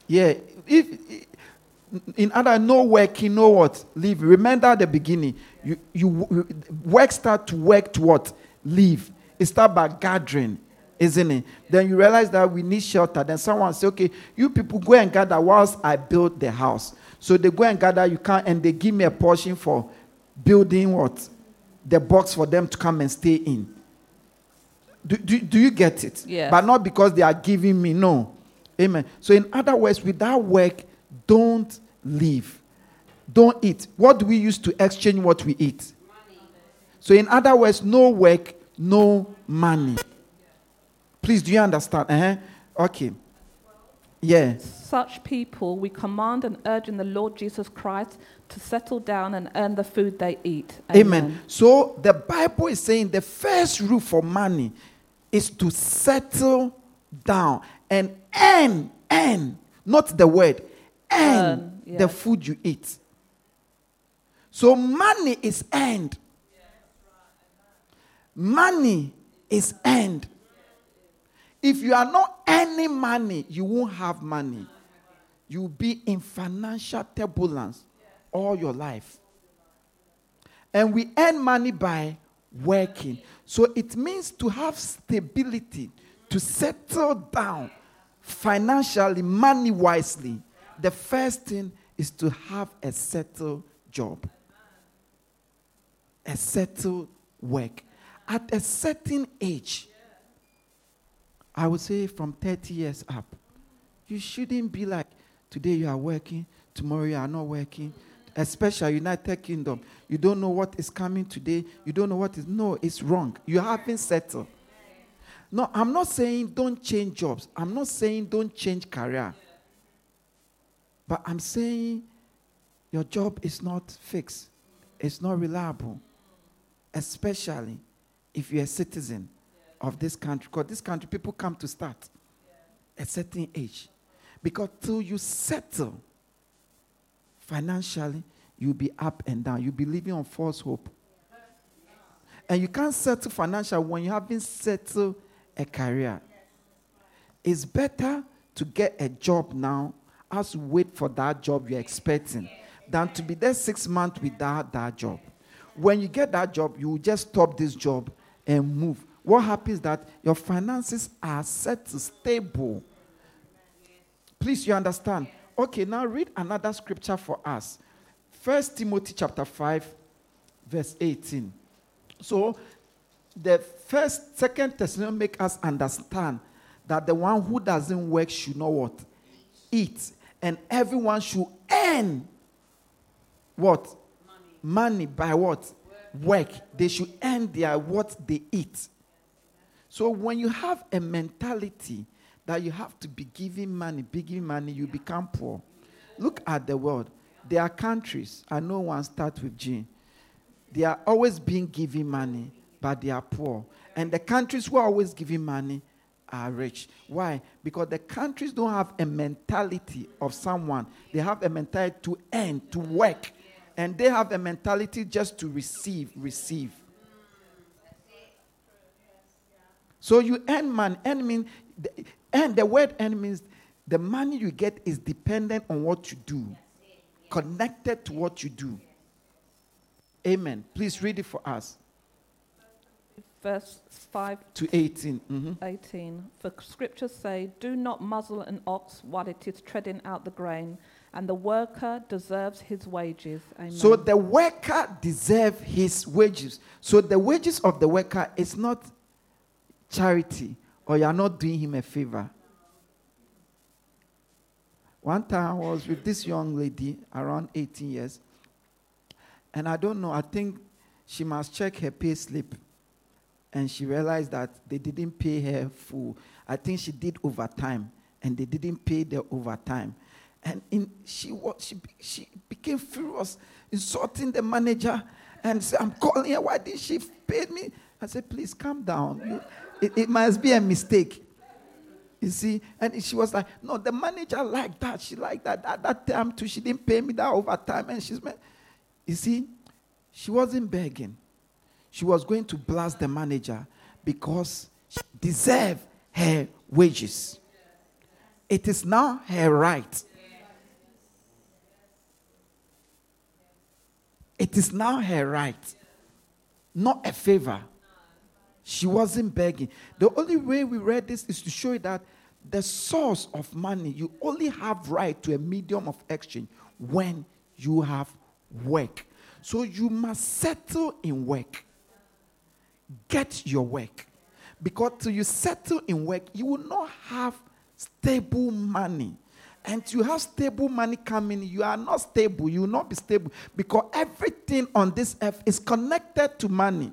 Yeah. If in other no working, no what? Leave. Remember the beginning. You you work start to work to what? Leave. It start by gathering, isn't it? Then you realize that we need shelter. Then someone say, okay, you people go and gather whilst I build the house. So they go and gather, you can't, and they give me a portion for building what? The box for them to come and stay in. Do, do, do you get it? Yeah. But not because they are giving me, no. Amen. So, in other words, without work, don't live. Don't eat. What do we use to exchange what we eat? Money. So, in other words, no work, no money. Please, do you understand? Uh-huh. Okay. Yeah. Such people we command and urge in the Lord Jesus Christ to settle down and earn the food they eat. Amen. Amen. So the Bible is saying the first rule for money is to settle down and earn, earn, not the word, earn yeah. the food you eat. So money is earned. Money is earned. If you are not earning money, you won't have money. You'll be in financial turbulence all your life. And we earn money by working. So it means to have stability, to settle down financially, money wisely. The first thing is to have a settled job, a settled work at a certain age, I would say from 30 years up, you shouldn't be like, today you are working, tomorrow you are not working. Especially United Kingdom. You don't know what is coming today. You don't know what is. No, it's wrong. You haven't settled. No, I'm not saying don't change jobs. I'm not saying don't change career. But I'm saying your job is not fixed. It's not reliable. Especially if you're a citizen of this country, because this country, people come to start at a certain age. Because till you settle financially, you'll be up and down. You'll be living on false hope. And you can't settle financial when you haven't settled a career. It's better to get a job now as wait for that job you're expecting than to be there six months without that job. When you get that job, you will just stop this job and move. What happens that your finances are set to stable. Please, you understand? Okay, now read another scripture for us. First Timothy chapter 5, verse 18. So the first, second Thessalonians make us understand that the one who doesn't work should not what? Eat. And everyone should earn what? Money, Money by what? Work, they should earn their what they eat. So when you have a mentality that you have to be giving money, be giving money, you become poor. Look at the world. There are countries, I know one start with G. They are always being given money, but they are poor. And the countries who are always giving money are rich. Why? Because the countries don't have a mentality of someone, they have a mentality to earn, to work. And they have a mentality just to receive, receive. So you earn money. Earn means, and the word earn means the money you get is dependent on what you do, connected to what you do. Amen. Please read it for us. Verse 5 To 18. Mhm. 18. For scriptures say, Do not muzzle an ox while it is treading out the grain, and the worker deserves his wages. Amen. So the worker deserves his wages. So the wages of the worker is not charity or you are not doing him a favor. One time I was with this young lady around 18 years, and I don't know, I think she must check her pay slip. And she realized that they didn't pay her full. I think she did overtime, and they didn't pay the overtime. And in, she, was, she, she became furious, insulting the manager, and said, I'm calling her, why did she pay me? I said, please calm down. It, it must be a mistake. You see, and she was like, "No, the manager liked that. She liked that. At that time too, she didn't pay me that overtime." And she's, you see, she wasn't begging. She was going to blast the manager because she deserved her wages. It is now her right. It is now her right, not a favor. She wasn't begging. The only way we read this is to show you that the source of money, you only have right to a medium of exchange when you have work. So you must settle in work. Get your work. Because till you settle in work, you will not have stable money. And you have stable money coming, you are not stable. You will not be stable. Because everything on this earth is connected to money.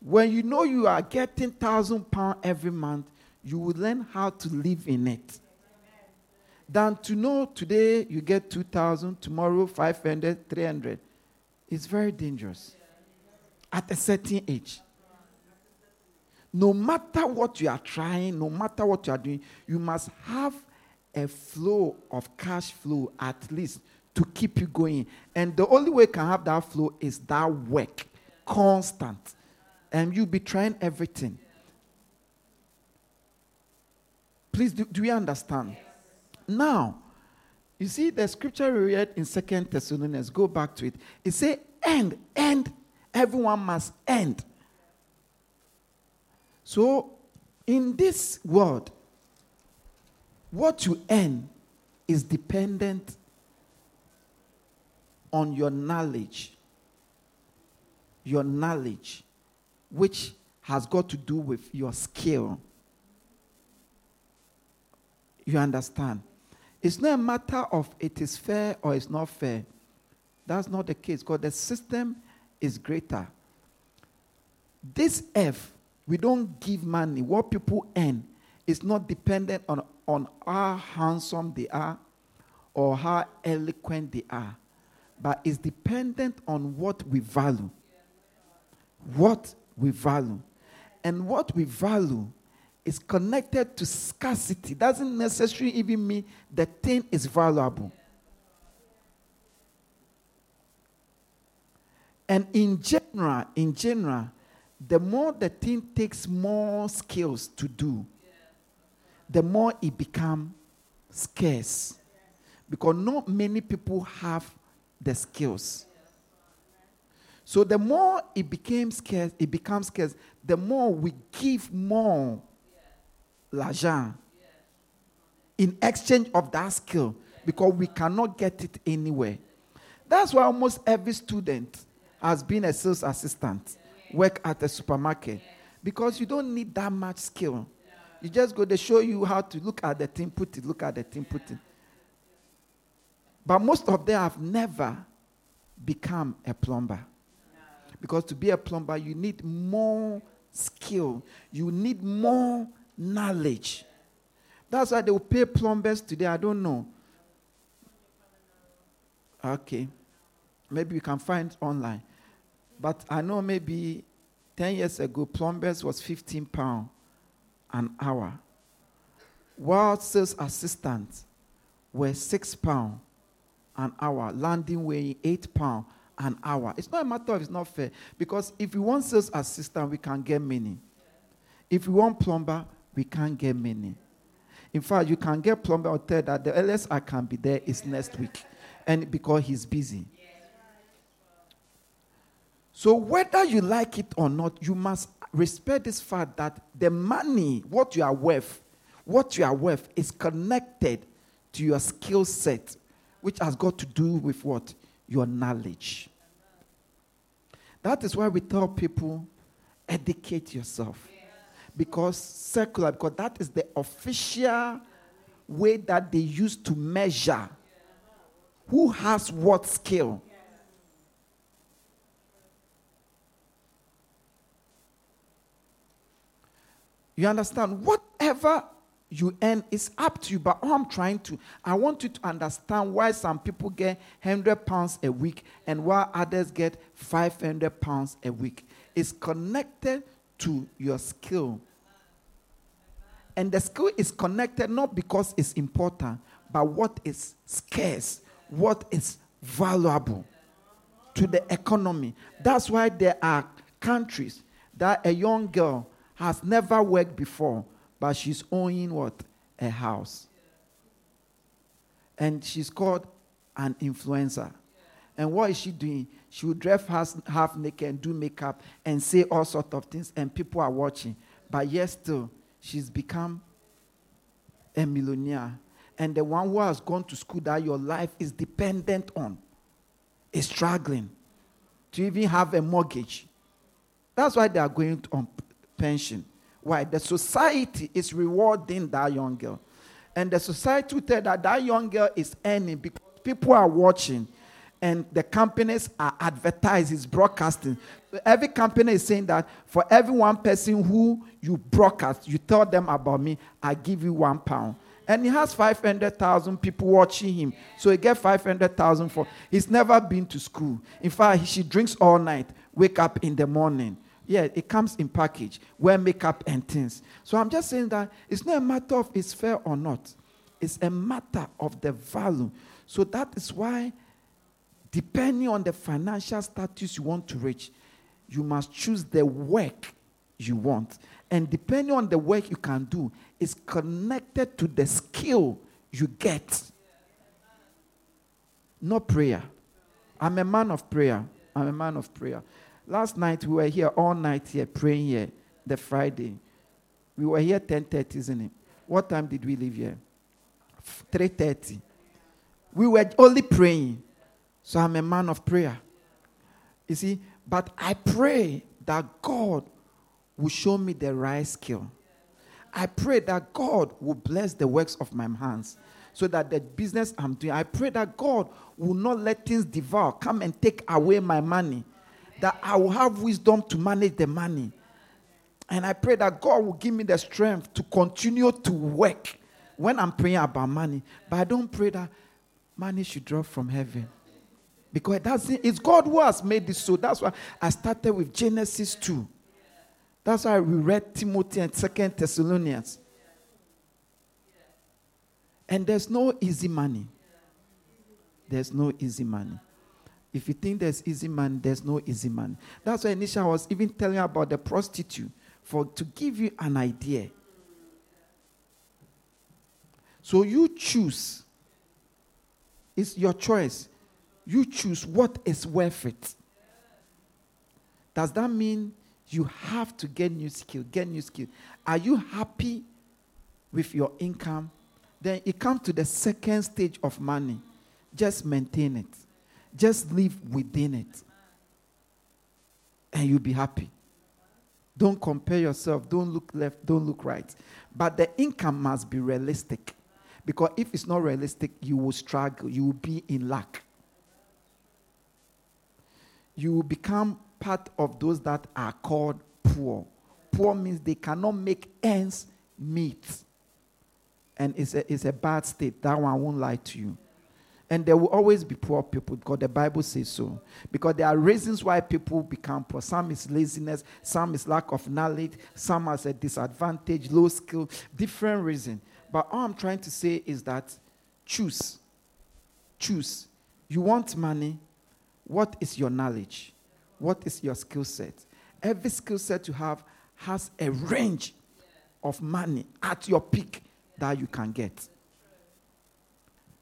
When you know you are getting thousand pound every month, you will learn how to live in it. Than to know today you get 2,000, tomorrow 500, 300. It's very dangerous at a certain age. No matter what you are trying, no matter what you are doing, you must have a flow of cash flow at least to keep you going. And the only way you can have that flow is that work, constant. And you'll be trying everything. Please, do, do you understand? Now, you see the scripture we read in Second Thessalonians, go back to it. It says, end, end. Everyone must end. So, in this world, what you earn is dependent on your knowledge. Your knowledge, which has got to do with your skill. You understand? It's not a matter of it is fair or it's not fair. That's not the case because the system is greater. This F, we don't give money. What people earn is not dependent on, on how handsome they are or how eloquent they are, but is dependent on what we value. What we value. And what we value is connected to scarcity. Doesn't necessarily even mean the thing is valuable. And in general, in general, the more the thing takes more skills to do, the more it becomes scarce. Because not many people have the skills. So the more it became scarce, it becomes scarce, the more we give more l'argent in exchange of that skill because we cannot get it anywhere. That's why almost every student has been a sales assistant, work at a supermarket, because you don't need that much skill. You just go, they show you how to look at the thing, put it, look at the thing, put it. But most of them have never become a plumber. Because to be a plumber, you need more skill, you need more knowledge. That's why they will pay plumbers today. I don't know. Okay. Maybe you can find online. But I know maybe 10 years ago, plumbers was 15 pounds an hour. While sales assistants were 6 pounds an hour, landing weighing 8 pounds an hour. It's not a matter of it's not fair. Because if we want sales assistant, we can get many. If we want plumber, we can't get many. In fact, you can get plumber or tell that the earliest I can be there is next week. And because he's busy. So whether you like it or not, you must respect this fact that the money, what you are worth, what you are worth is connected to your skill set, which has got to do with what? Your knowledge. That is why we tell people educate yourself. Because secular, because that is the official way that they use to measure who has what skill. You understand? Whatever you earn is up to you. But all I'm trying to, I want you to understand why some people get 100 pounds a week and why others get 500 pounds a week. It's connected to your skill. And the skill is connected not because it's important, but what is scarce, what is valuable to the economy. That's why there are countries that a young girl has never worked before, but she's owning what? A house. And she's called an influencer. And what is she doing? She will dress half naked and do makeup and say all sorts of things, and people are watching. But yet, still, she's become a millionaire. And the one who has gone to school that your life is dependent on is struggling to even have a mortgage. That's why they are going on pension. Why? The society is rewarding that young girl. And the society will tell that that young girl is earning because people are watching and the companies are advertising, is broadcasting. Every company is saying that for every one person who you broadcast, you tell them about me, I give you one pound. And he has 500,000 people watching him. So he get 500,000 for. He's never been to school. In fact, she drinks all night, wake up in the morning. Yeah, it comes in package, wear makeup and things. So I'm just saying that it's not a matter of it's fair or not. It's a matter of the value. So that is why, depending on the financial status you want to reach, you must choose the work you want. And depending on the work you can do, it's connected to the skill you get. No prayer. I'm a man of prayer. I'm a man of prayer. Last night we were here all night here praying here, the Friday. We were here 10:30, isn't it? What time did we leave here? 3:30. We were only praying. So I'm a man of prayer. You see, but I pray that God will show me the right skill. I pray that God will bless the works of my hands so that the business I'm doing, I pray that God will not let things devour, come and take away my money that I will have wisdom to manage the money. And I pray that God will give me the strength to continue to work when I'm praying about money. But I don't pray that money should drop from heaven. Because that's it. It's God who has made this so. That's why I started with Genesis 2. That's why we read Timothy and Second Thessalonians. And there's no easy money. There's no easy money. If you think there's easy man, there's no easy man. That's why I was even telling about the prostitute for to give you an idea. So you choose. It's your choice. You choose what is worth it. Does that mean you have to get new skill? Get new skill. Are you happy with your income? Then it comes to the second stage of money. Just maintain it. Just live within it. And you'll be happy. Don't compare yourself. Don't look left. Don't look right. But the income must be realistic. Because if it's not realistic, you will struggle. You will be in lack. You will become part of those that are called poor. Poor means they cannot make ends meet. And it's a, it's a bad state. That one won't lie to you. And there will always be poor people because the Bible says so. Because there are reasons why people become poor. Some is laziness, some is lack of knowledge, some has a disadvantage, low skill, different reason. But all I'm trying to say is that choose. Choose. You want money? What is your knowledge? What is your skill set? Every skill set you have has a range of money at your peak that you can get.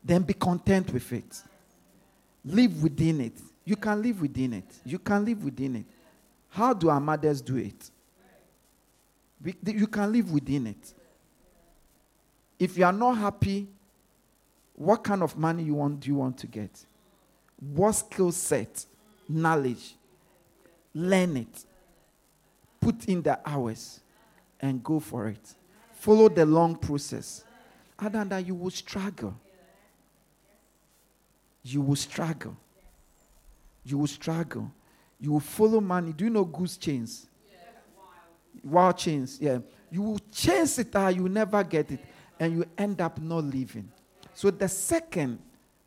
Then be content with it. Live within it. You can live within it. You can live within it. How do our mothers do it? You can live within it. If you are not happy, what kind of money you want do you want to get? What skill set, knowledge, learn it. Put in the hours and go for it. Follow the long process. Other than that, you will struggle. You will struggle. You will struggle. You will follow money. Do you know goose chains? Yeah. Wild chains, yeah. You will chase it out, you never get it, and you end up not living. So the second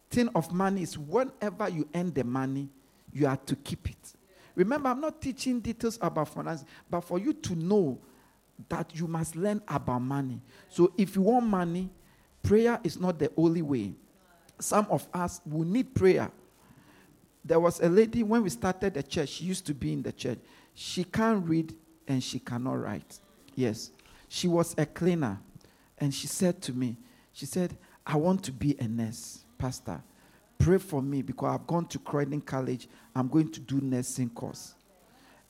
thing of money is whenever you earn the money, you are to keep it. Remember, I'm not teaching details about finance, but for you to know that you must learn about money. So if you want money, prayer is not the only way. Some of us will need prayer. There was a lady when we started the church, she used to be in the church. She can't read and she cannot write. Yes. She was a cleaner. And she said to me, she said, I want to be a nurse, pastor pray for me because I've gone to Croydon College. I'm going to do nursing course.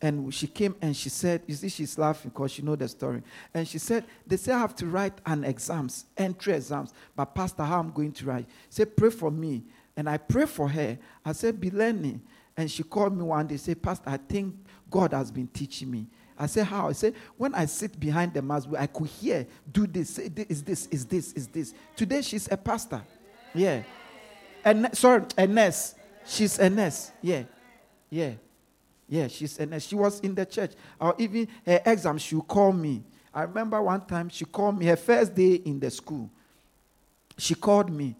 And she came and she said, you see, she's laughing because she know the story. And she said, they say I have to write an exams, entry exams. But Pastor, how I'm going to write? Say, pray for me. And I pray for her. I said, be learning. And she called me one day, say, Pastor, I think God has been teaching me. I said, how? I said, when I sit behind the mask, I could hear, do this, say, this, is this, is this, is this. Today she's a pastor. Yeah. And sorry, a nurse. She's a nurse. Yeah. Yeah. Yeah, she's a nurse. She was in the church. Or even her exam, she would call me. I remember one time she called me, her first day in the school. She called me.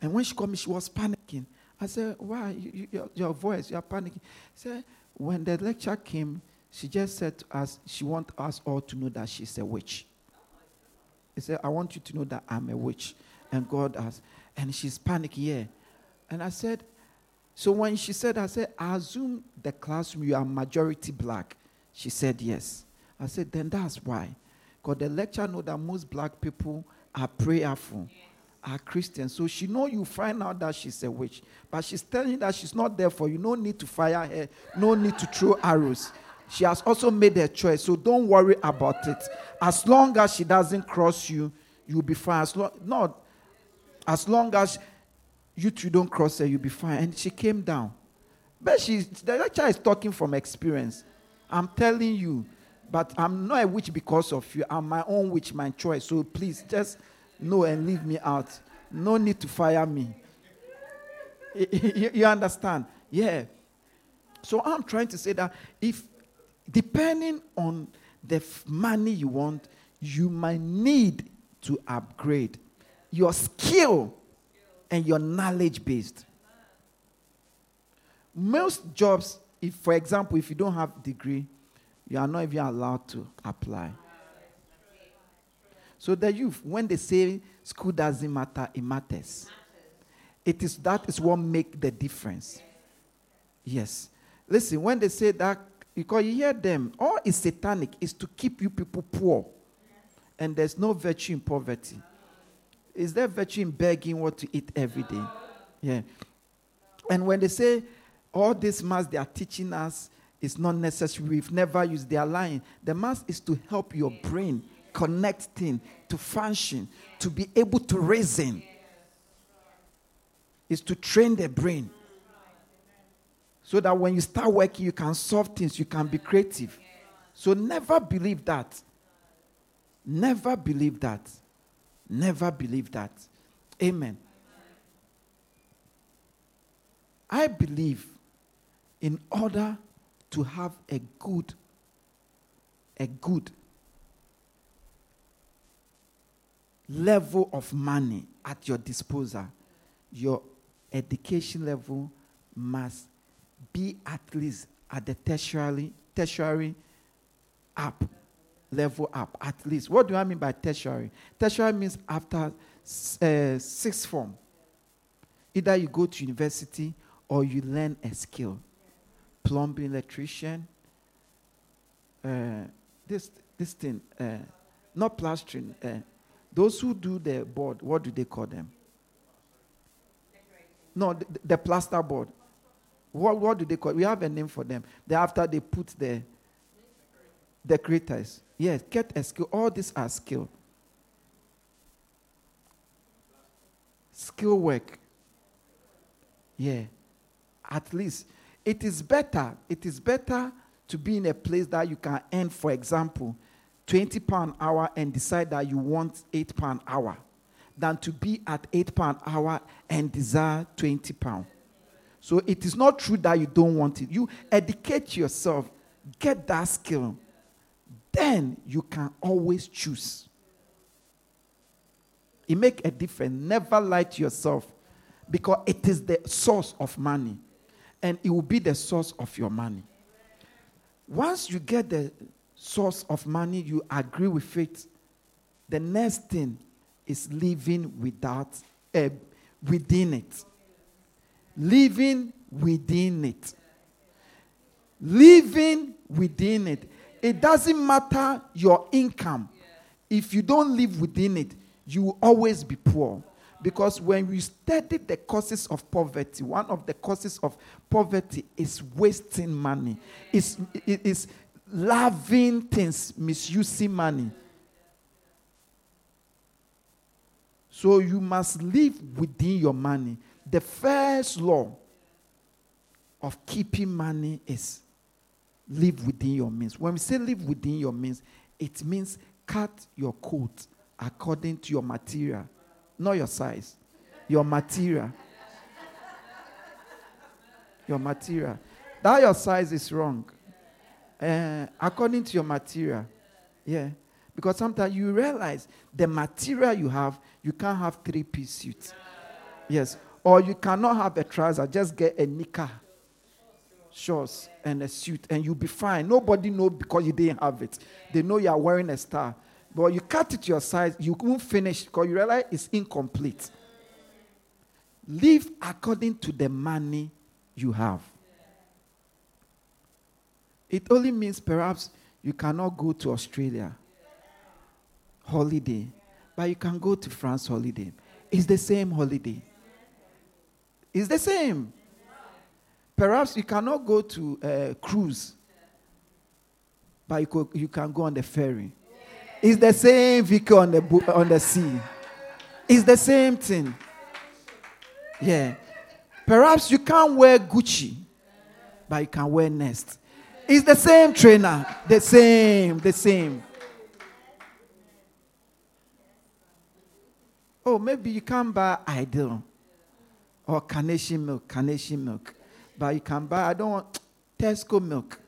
And when she called me, she was panicking. I said, Why? You, you, your, your, voice, you're panicking. She said, When the lecture came, she just said to us, She wants us all to know that she's a witch. He said, I want you to know that I'm a witch. And God has. And she's panicking, yeah. And I said, so when she said, I said, I assume the classroom you are majority black. She said yes. I said, then that's why. Because the lecturer know that most black people are prayerful, are Christians. So she know you find out that she's a witch. But she's telling that she's not there for you. No need to fire her. No need to throw arrows. She has also made her choice. So don't worry about it. As long as she doesn't cross you, you'll be fine. As long, not as long as you two don't cross her, you'll be fine. And she came down. But she, the lecturer is talking from experience. I'm telling you, but I'm not a witch because of you. I'm my own witch, my choice. So please just know and leave me out. No need to fire me. you understand? Yeah. So I'm trying to say that if, depending on the money you want, you might need to upgrade your skill and your knowledge based. Most jobs, if for example, if you don't have degree, you are not even allowed to apply. So the youth, when they say school doesn't matter, it matters. It is that is what make the difference. Yes. Listen, when they say that, because you hear them, all is satanic is to keep you people poor. And there's no virtue in poverty. Is there virtue in begging what to eat every day? Yeah. And when they say all this mass they are teaching us is not necessary, we've never used, their line. The mass is to help your brain connect things, to function, to be able to reason. Is to train the brain. So that when you start working, you can solve things, you can be creative. So never believe that. Never believe that. Never believe that. Amen. I believe in order to have a good, a good level of money at your disposal, your education level must be at least at the tertiary, tertiary up, level up, at least. What do I mean by tertiary? Tertiary means after uh, sixth form. Either you go to university or you learn a skill. Plumbing, electrician, uh, this, this thing, uh, not plastering. Uh, those who do the board, what do they call them? No, the, the plaster board. What, what do they call it? We have a name for them. Then after they put the decorators. Yes, get a skill. All these are skill. Skill work. Yeah. At least. It is better. It is better to be in a place that you can earn, for example, 20 pound hour and decide that you want 8 pound hour than to be at 8 pound hour and desire 20 pound. So it is not true that you don't want it. You educate yourself, get that skill. Then you can always choose. It make a difference. Never lie to yourself because it is the source of money and it will be the source of your money. Once you get the source of money, you agree with it. The next thing is living without, uh, within it. Living within it. Living within it. It doesn't matter your income. If you don't live within it, you will always be poor. Because when we study the causes of poverty, one of the causes of poverty is wasting money. It's, it is loving things, misusing money. So you must live within your money. The first law of keeping money is live within your means. When we say live within your means, it means cut your coat according to your material, not your size, your material. Your material. That your size is wrong. Uh, according to your material. Yeah. Because sometimes you realize the material you have, you can't have three piece suits. Yes. Or you cannot have a trouser, just get a knicker, shorts, and a suit, and you'll be fine. Nobody know because you didn't have it. They know you are wearing a star. But you cut it to your size, you won't finish because you realize it's incomplete. Live according to the money you have. It only means perhaps you cannot go to Australia holiday, but you can go to France holiday. It's the same holiday. It's the same. Perhaps you cannot go to a cruise, but you, could, you can go on the ferry. It's the same vehicle on the, on the sea. It's the same thing. Yeah. Perhaps you can't wear Gucci, but you can wear Nest. It's the same trainer. The same, the same. Oh, maybe you can't buy Ideal or carnation milk, carnation milk. But you can buy, I don't want Tesco milk.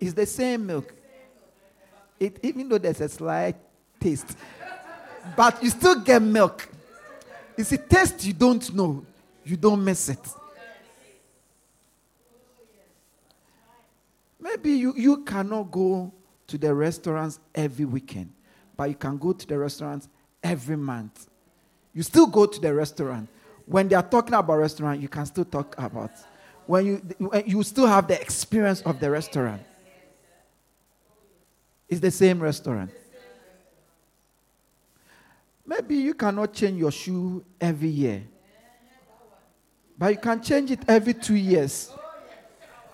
It's the same milk. It, even though there's a slight taste, but you still get milk. It's a taste you don't know, you don't miss it. Maybe you, you cannot go to the restaurants every weekend, but you can go to the restaurants every month. You still go to the restaurant. When they are talking about restaurant, you can still talk about. When you you still have the experience of the restaurant. It's the same restaurant. Maybe you cannot change your shoe every year. But you can change it every two years.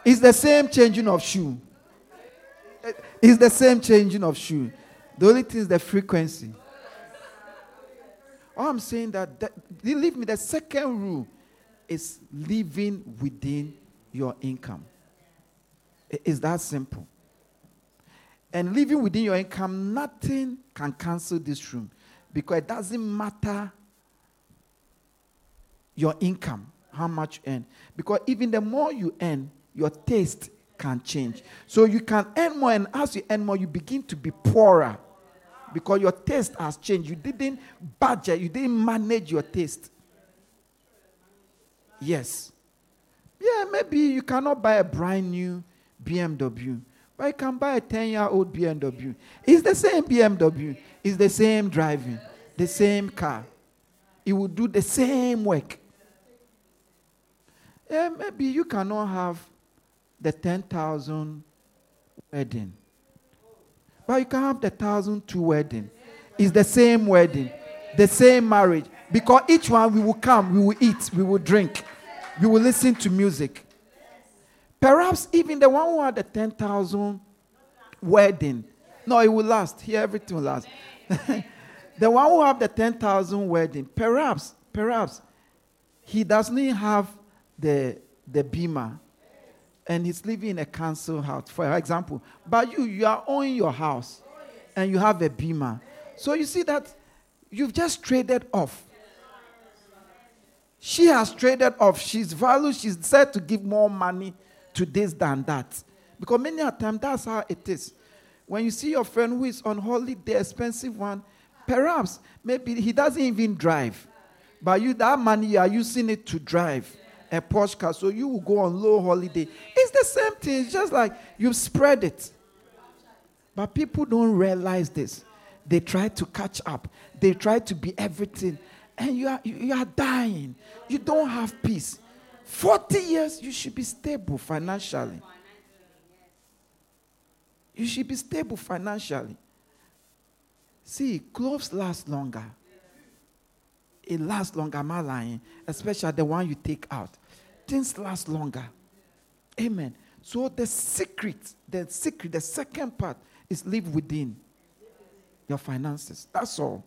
It's the same changing of shoe. It's the same changing of shoe. The only thing is the frequency. All I'm saying that, that believe me, the second rule is living within your income. It's that simple. And living within your income, nothing can cancel this room because it doesn't matter your income, how much you earn. Because even the more you earn, your taste can change. So you can earn more, and as you earn more, you begin to be poorer because your taste has changed. You didn't budget, you didn't manage your taste. Yes. Yeah, maybe you cannot buy a brand new BMW, but you can buy a 10 year old BMW. It's the same BMW, it's the same driving, the same car. It will do the same work. Yeah, maybe you cannot have the 10,000 wedding, but you can have the 1,002 wedding. It's the same wedding, the same marriage. Because each one we will come, we will eat, we will drink, we will listen to music. Perhaps even the one who had the 10,000 wedding, no, it will last. Here, everything will last. the one who have the 10,000 wedding, perhaps, perhaps, he doesn't have the, the beamer and he's living in a council house, for example. But you, you are owning your house and you have a beamer. So you see that you've just traded off. She has traded off. She's valued, she's said to give more money to this than that. Because many a time that's how it is. When you see your friend who is on holiday, expensive one, perhaps maybe he doesn't even drive. But you that money you are using it to drive a Porsche car, so you will go on low holiday. It's the same thing, it's just like you spread it. But people don't realize this. They try to catch up. They try to be everything. And you are, you are dying. You don't have peace. 40 years, you should be stable financially. You should be stable financially. See, clothes last longer. It lasts longer, am I lying? Especially the one you take out. Things last longer. Amen. So the secret, the secret, the second part is live within your finances. That's all.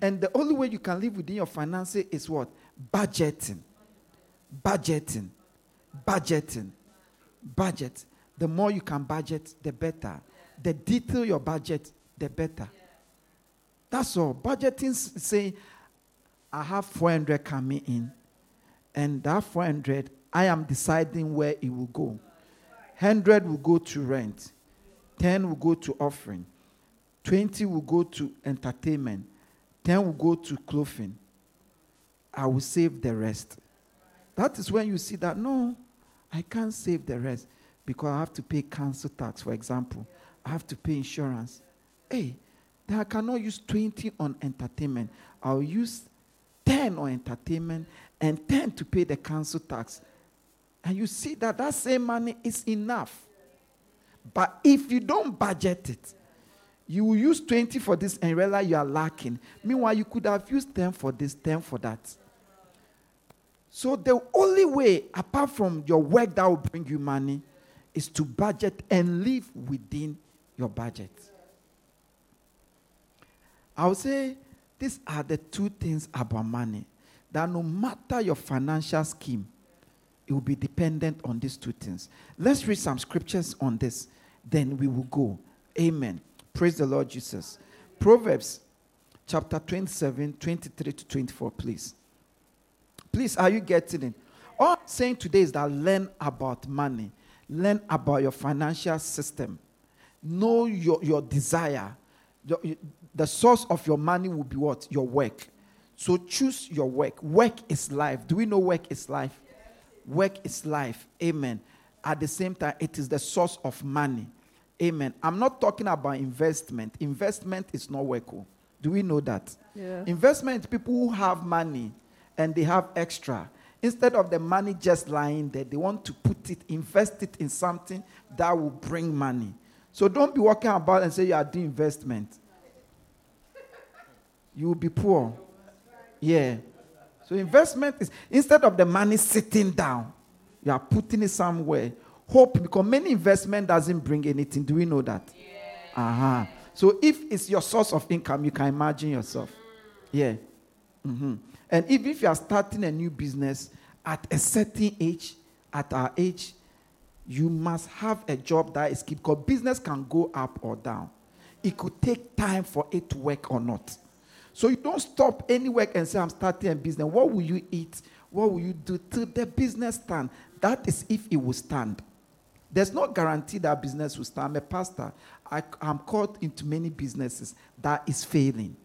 And the only way you can live within your finances is what? Budgeting. Budgeting. Budgeting. Budget. The more you can budget, the better. The detail your budget, the better. That's all. Budgeting saying, I have 400 coming in, and that 400, I am deciding where it will go. 100 will go to rent, 10 will go to offering, 20 will go to entertainment, 10 will go to clothing. I will save the rest. That is when you see that, no, I can't save the rest because I have to pay council tax, for example. I have to pay insurance. Hey, then I cannot use 20 on entertainment. I'll use 10 on entertainment and 10 to pay the council tax. And you see that that same money is enough. But if you don't budget it, you will use 20 for this and realize you are lacking. Meanwhile, you could have used 10 for this, 10 for that. So the only way, apart from your work that will bring you money, is to budget and live within your budget. I would say these are the two things about money. That no matter your financial scheme, it will be dependent on these two things. Let's read some scriptures on this, then we will go. Amen. Praise the Lord Jesus. Proverbs chapter 27, 23 to 24, please. Please, are you getting it? All I'm saying today is that learn about money, learn about your financial system, know your, your desire. Your, the source of your money will be what? Your work. So choose your work. Work is life. Do we know work is life? Work is life. Amen. At the same time, it is the source of money. Amen. I'm not talking about investment. Investment is not work. oh. Do we know that? Yeah. Investment, people who have money and they have extra. Instead of the money just lying there, they want to put it, invest it in something that will bring money. So don't be walking about and say you are doing investment. You will be poor. Yeah. So investment is instead of the money sitting down, you are putting it somewhere. Hope because many investment doesn't bring anything. Do we know that? Yeah. Uh-huh. So if it's your source of income, you can imagine yourself. Yeah. hmm And even if you are starting a new business at a certain age, at our age, you must have a job that is keep because business can go up or down. It could take time for it to work or not. So you don't stop any work and say, I'm starting a business. What will you eat? What will you do till the business stand? That is if it will stand. There's no guarantee that business will start. I'm a pastor. I, am caught into many businesses that is failing.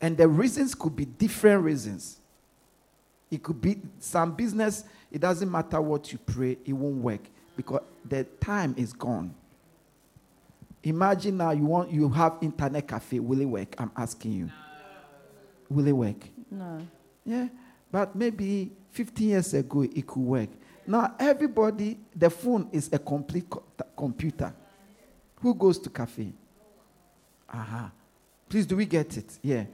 And the reasons could be different reasons. It could be some business, it doesn't matter what you pray, it won't work because the time is gone. Imagine now you want you have internet cafe, will it work? I'm asking you. Will it work? No. Yeah. But maybe 15 years ago it could work. Now everybody, the phone is a complete co- computer. Who goes to cafe? Aha. Please, do we get it? Yeah.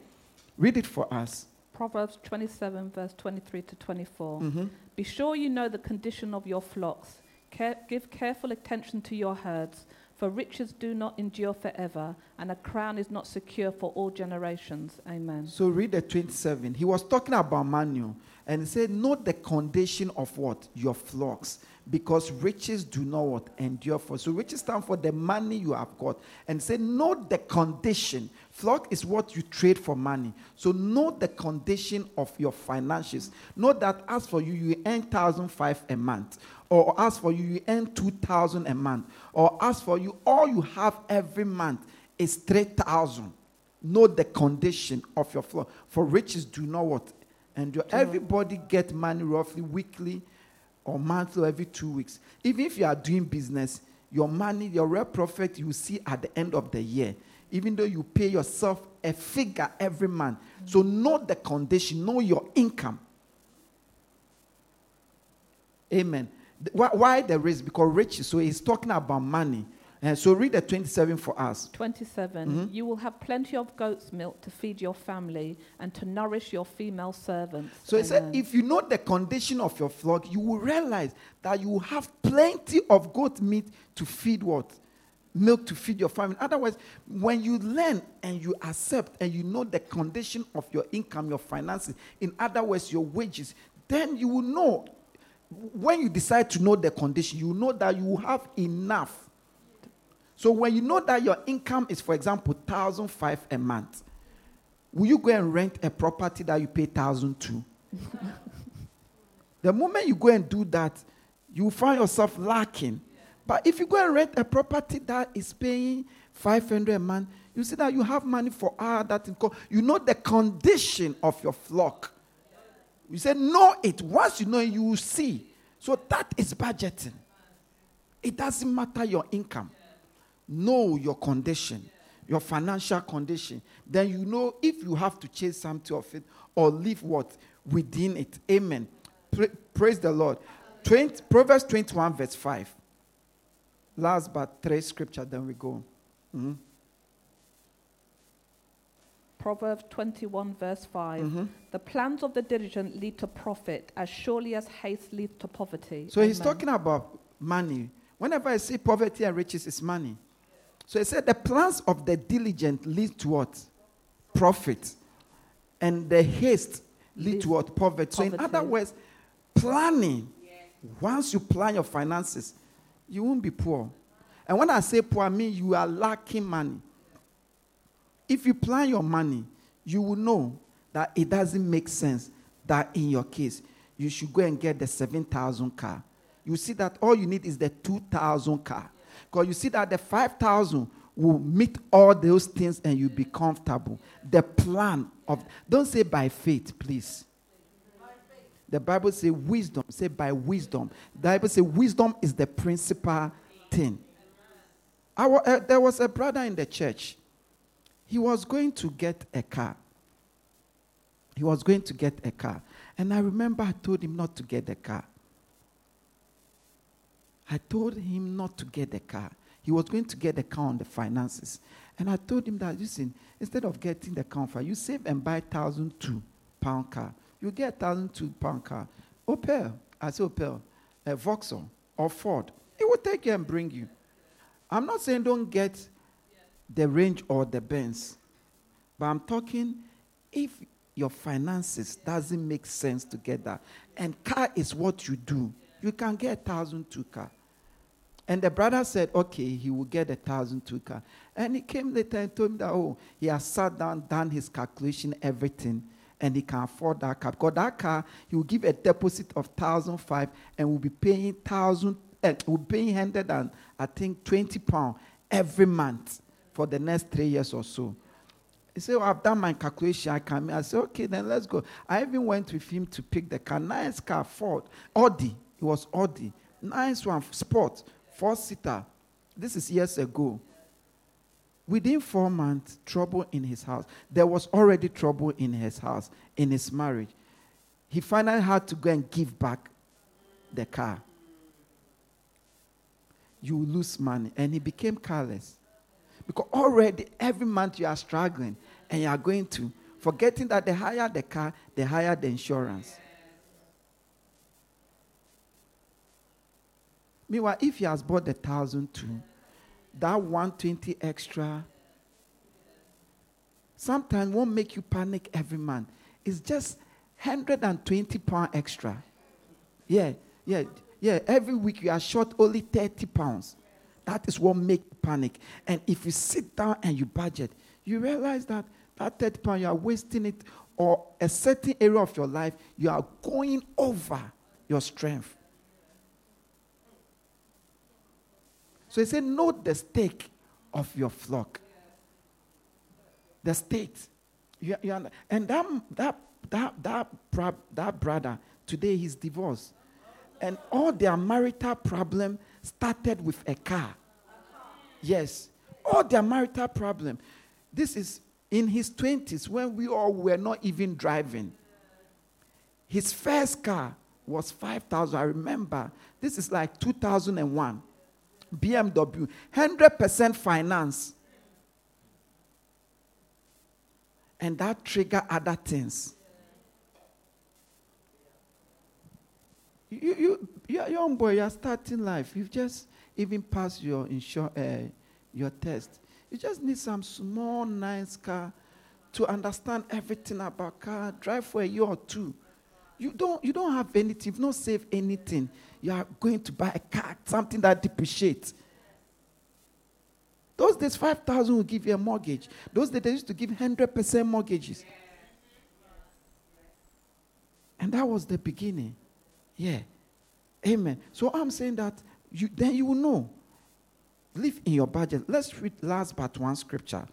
Read it for us. Proverbs 27, verse 23 to 24. Mhm. Be sure you know the condition of your flocks. Care- give careful attention to your herds, for riches do not endure forever, and a crown is not secure for all generations. Amen. So read the 27. He was talking about manual and he said, Note the condition of what? Your flocks. Because riches do not what? Endure for. So riches stand for the money you have got. And say, Note the condition. Flock is what you trade for money. So note the condition of your finances. Note that as for you, you earn 1,005 a month. Or as for you, you earn 2,000 a month. Or as for you, all you have every month is 3,000 know the condition of your flock. For riches do not what? And your, everybody get money roughly weekly or monthly or every two weeks. Even if you are doing business, your money, your real profit, you see at the end of the year. Even though you pay yourself a figure every month. So know the condition, know your income. Amen. Why, why the risk? Because rich, So he's talking about money. And so read the 27 for us. 27. Mm-hmm. You will have plenty of goat's milk to feed your family and to nourish your female servants. So he said, if you know the condition of your flock, you will realize that you will have plenty of goat meat to feed what? Milk to feed your family. Otherwise, when you learn and you accept and you know the condition of your income, your finances, in other words, your wages, then you will know. When you decide to know the condition, you know that you have enough. So when you know that your income is, for example, thousand five a month, will you go and rent a property that you pay thousand two? the moment you go and do that, you find yourself lacking. But if you go and rent a property that is paying 500 a month, you see that you have money for all that. You know the condition of your flock. You say, know it. Once you know it, you will see. So that is budgeting. It doesn't matter your income. Know your condition, your financial condition. Then you know if you have to chase something of it or leave what? Within it. Amen. Pra- praise the Lord. 20, Proverbs 21, verse 5. Last but three scripture, then we go. Mhm. Proverbs 21, verse 5. Mm-hmm. The plans of the diligent lead to profit as surely as haste leads to poverty. So he's talking about money. Whenever I say poverty and riches, it's money. So he said the plans of the diligent lead to what? Profit. And the haste lead to what? Poverty. So in other words, planning. Once you plan your finances, you won't be poor. And when I say poor, I mean you are lacking money. If you plan your money, you will know that it doesn't make sense that in your case, you should go and get the 7,000 car. You see that all you need is the 2,000 car. Because you see that the 5,000 will meet all those things and you'll be comfortable. The plan of, don't say by faith, please. The Bible says wisdom. Say by wisdom. The Bible says wisdom is the principal thing. Our, uh, there was a brother in the church. He was going to get a car. He was going to get a car. And I remember I told him not to get the car. I told him not to get the car. He was going to get the car on the finances. And I told him that, listen, instead of getting the car, you save and buy a thousand two pound car. You get a thousand two pound car. Opel, I say Opel, a Vauxhall or Ford. It will take you and bring you. I'm not saying don't get the range or the Benz, but I'm talking if your finances doesn't make sense together, and car is what you do, you can get a thousand two car. And the brother said, okay, he will get a thousand car. And he came later and told me that, oh, he has sat down, done his calculation, everything, and he can afford that car. Because that car, he will give a deposit of thousand five and will be paying thousand, uh, will be paying hundred and I think twenty pound every month for the next three years or so. He said, well, I've done my calculation. I can. I said, okay, then let's go. I even went with him to pick the car. Nice car, Ford. Audi. It was Audi. Nice one, sport, four seater. This is years ago. Within four months, trouble in his house. There was already trouble in his house, in his marriage. He finally had to go and give back the car. You lose money. And he became careless. Because already every month you are struggling and you are going to, forgetting that the higher the car, the higher the insurance. Meanwhile, if he has bought the thousand two, that 120 extra sometimes won't make you panic every month. It's just 120 pound extra. Yeah, yeah, yeah. Every week you are short only 30 pounds. That is what makes panic. And if you sit down and you budget, you realize that that 30 pound you are wasting it or a certain area of your life, you are going over your strength. So he said, Know the stake of your flock. The state. You, you, and that, that, that, that, that brother, today he's divorced. And all their marital problem started with a car. Yes. All their marital problem. This is in his 20s when we all were not even driving. His first car was 5,000. I remember. This is like 2001. BMW, 100% finance. And that trigger other things. You, you, you're young boy, you're starting life. You've just even passed your, insur- uh, your test. You just need some small, nice car to understand everything about car, drive for a year or two. You don't, you don't have anything, you've not saved anything you are going to buy a car, something that depreciates. Those days, 5,000 will give you a mortgage. Those days, they used to give 100% mortgages. And that was the beginning. Yeah. Amen. So I'm saying that you, then you will know. Live in your budget. Let's read last but one scripture.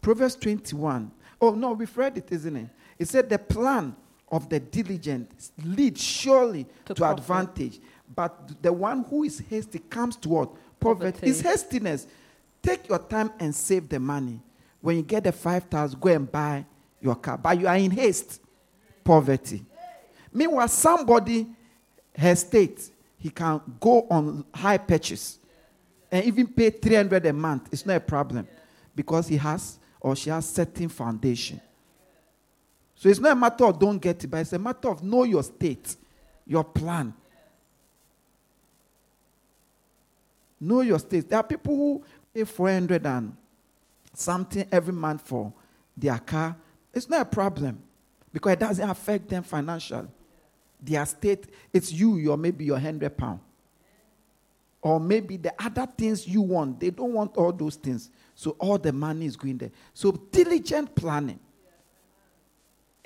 Proverbs 21. Oh, no, we've read it, isn't it? It said, The plan of the diligent leads surely to, to advantage, but the one who is hasty comes to what? Poverty. Poverty. It's hastiness. Take your time and save the money. When you get the 5,000, go and buy your car. But you are in haste. Poverty. Meanwhile, somebody has state he can go on hire purchase and even pay 300 a month. It's not a problem because he has or she has certain foundation. So it's not a matter of don't get it, but it's a matter of know your state, your plan. Know your state. There are people who pay 400 and something every month for their car. It's not a problem because it doesn't affect them financially. Their state, it's you, your maybe your 100 pound. Or maybe the other things you want, they don't want all those things. So all the money is going there. So diligent planning.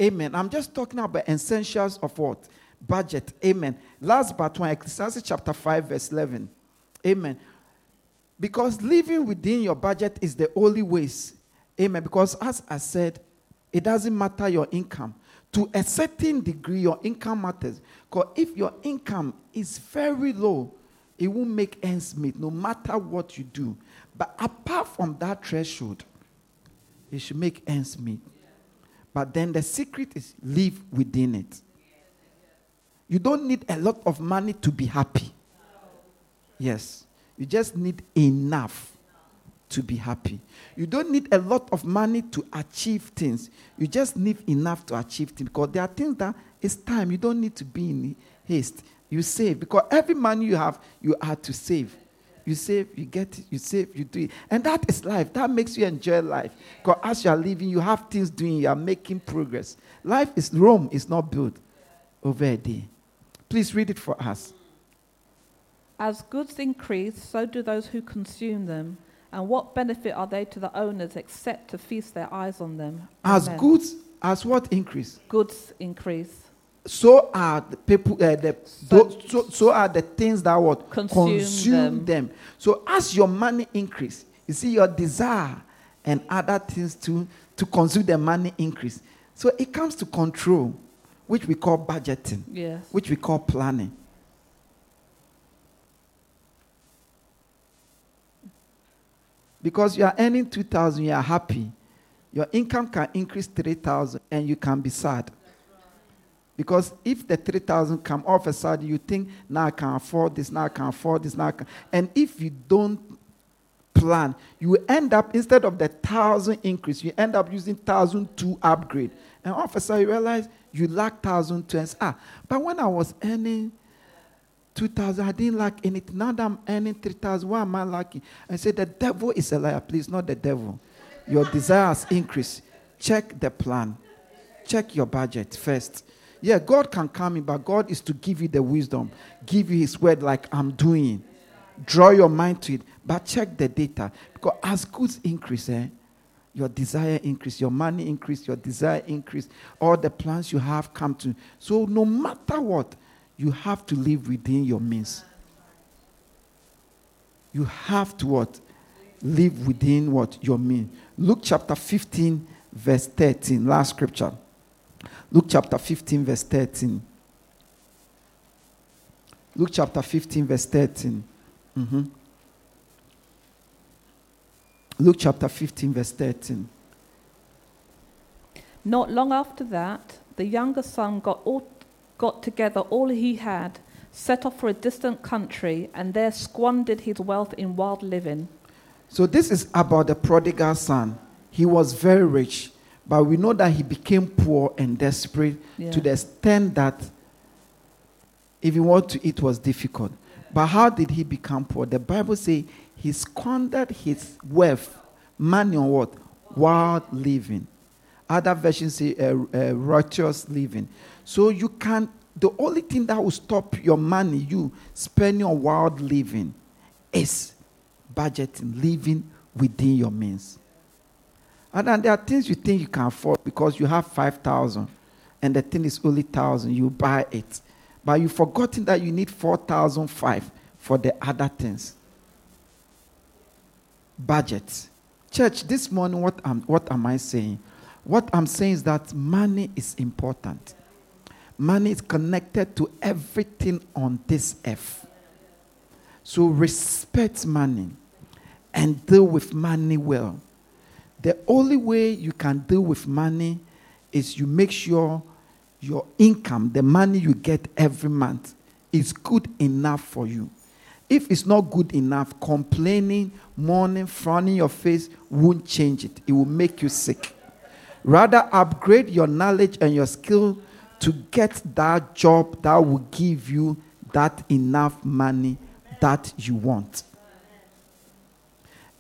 Amen. I'm just talking about essentials of what? Budget. Amen. Last but one, Ecclesiastes chapter 5, verse 11. Amen. Because living within your budget is the only ways. Amen. Because as I said, it doesn't matter your income. To a certain degree, your income matters. Because if your income is very low, it won't make ends meet no matter what you do. But apart from that threshold, it should make ends meet. But then the secret is live within it. You don't need a lot of money to be happy. Yes. You just need enough to be happy. You don't need a lot of money to achieve things. You just need enough to achieve things. Because there are things that it's time. You don't need to be in haste. You save. Because every money you have, you have to save. You save, you get it, you save, you do it. And that is life. That makes you enjoy life. Because as you are living, you have things doing, you are making progress. Life is Rome is not built over a day. Please read it for us. As goods increase, so do those who consume them. And what benefit are they to the owners except to feast their eyes on them? As Amen. goods, as what increase? Goods increase. So are the people, uh, the, so, so, so, are the things that would consume, consume them. them. So as your money increase, you see your desire and other things to to consume the money increase. So it comes to control, which we call budgeting, Yes. which we call planning. Because you are earning 2000, you are happy. Your income can increase 3000 and you can be sad. Because if the 3000 come off a sudden, you think, now I can afford this, now I can afford this, now I can. And if you don't plan, you end up, instead of the 1000 increase, you end up using 1002 upgrade. And all of a sudden, you realize you lack 1002 and say, ah, but when I was earning 2000, I didn't lack anything. Now that I'm earning 3000, why am I lacking? I said, the devil is a liar. Please, not the devil. Your desires increase. Check the plan. Check your budget first. Yeah, God can come in, but God is to give you the wisdom, give you His word like I'm doing. Draw your mind to it, but check the data. Because as goods increase, eh, your desire increase, your money increase, your desire increase, all the plans you have come to. So no matter what, you have to live within your means. You have to what? Live within what? Your means. Luke chapter 15, verse 13, last scripture. Luke chapter 15, verse 13. Luke chapter 15, verse 13. Mhm. Luke chapter 15, verse 13. Not long after that, the younger son got, all, got together all he had, set off for a distant country, and there squandered his wealth in wild living. So this is about the prodigal son. He was very rich, but we know that he became poor and desperate Yeah. to the extent that even what to eat was difficult. But how did he become poor? The Bible says he squandered his wealth, money on what? Wild living. Other versions say uh, uh, righteous living. So you can. The only thing that will stop your money, you spending on wild living, is budgeting, living within your means. And then there are things you think you can afford because you have 5,000 and the thing is only 1,000, you buy it. But you've forgotten that you need 4,005 for the other things. Budget. Church, this morning, what am, what am I saying? What I'm saying is that money is important. Money is connected to everything on this earth. So respect money and deal with money well. The only way you can deal with money is you make sure your income, the money you get every month, is good enough for you. If it's not good enough, complaining, mourning, frowning your face won't change it. It will make you sick. Rather, upgrade your knowledge and your skill to get that job that will give you that enough money that you want.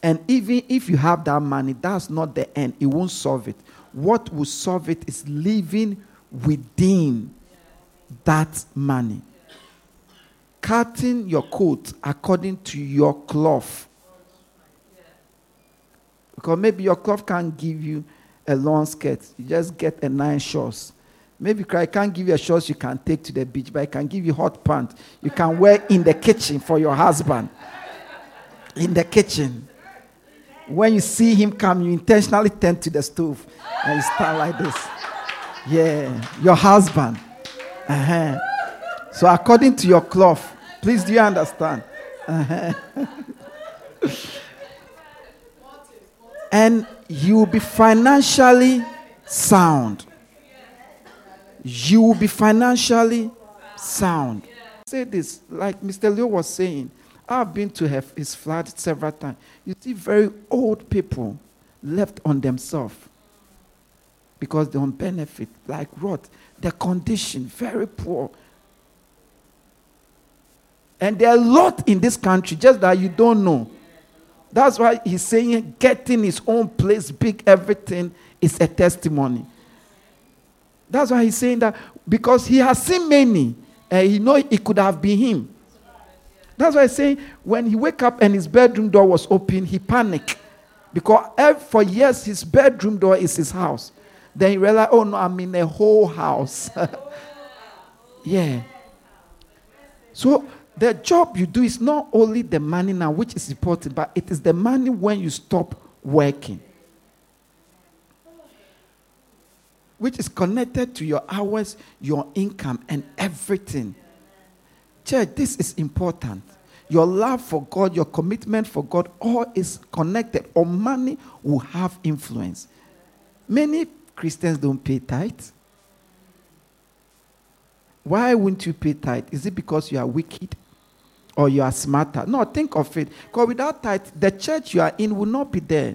And even if you have that money, that's not the end. It won't solve it. What will solve it is living within that money. Cutting your coat according to your cloth. Because maybe your cloth can't give you a long skirt. You just get a nine shorts. Maybe I can't give you a shorts you can take to the beach, but I can give you hot pants you can wear in the kitchen for your husband. In the kitchen. When you see him come, you intentionally turn to the stove and you stand like this. Yeah, your husband. Uh-huh. So according to your cloth, please do you understand? Uh-huh. and you will be financially sound. You will be financially sound. Say this, like Mr. Leo was saying, I've been to have his flat several times. You see very old people left on themselves because they don't benefit. Like what? Their condition, very poor. And there are a lot in this country, just that you don't know. That's why he's saying getting his own place, big everything, is a testimony. That's why he's saying that because he has seen many, and he know it could have been him. That's why I say when he wake up and his bedroom door was open, he panicked. Because for years his bedroom door is his house. Then he realized, oh no, I'm in a whole house. yeah. So the job you do is not only the money now, which is important, but it is the money when you stop working. Which is connected to your hours, your income, and everything. Church, this is important. Your love for God, your commitment for God, all is connected, or money will have influence. Many Christians don't pay tithe. Why wouldn't you pay tithe? Is it because you are wicked or you are smarter? No, think of it. Because without tithe, the church you are in will not be there.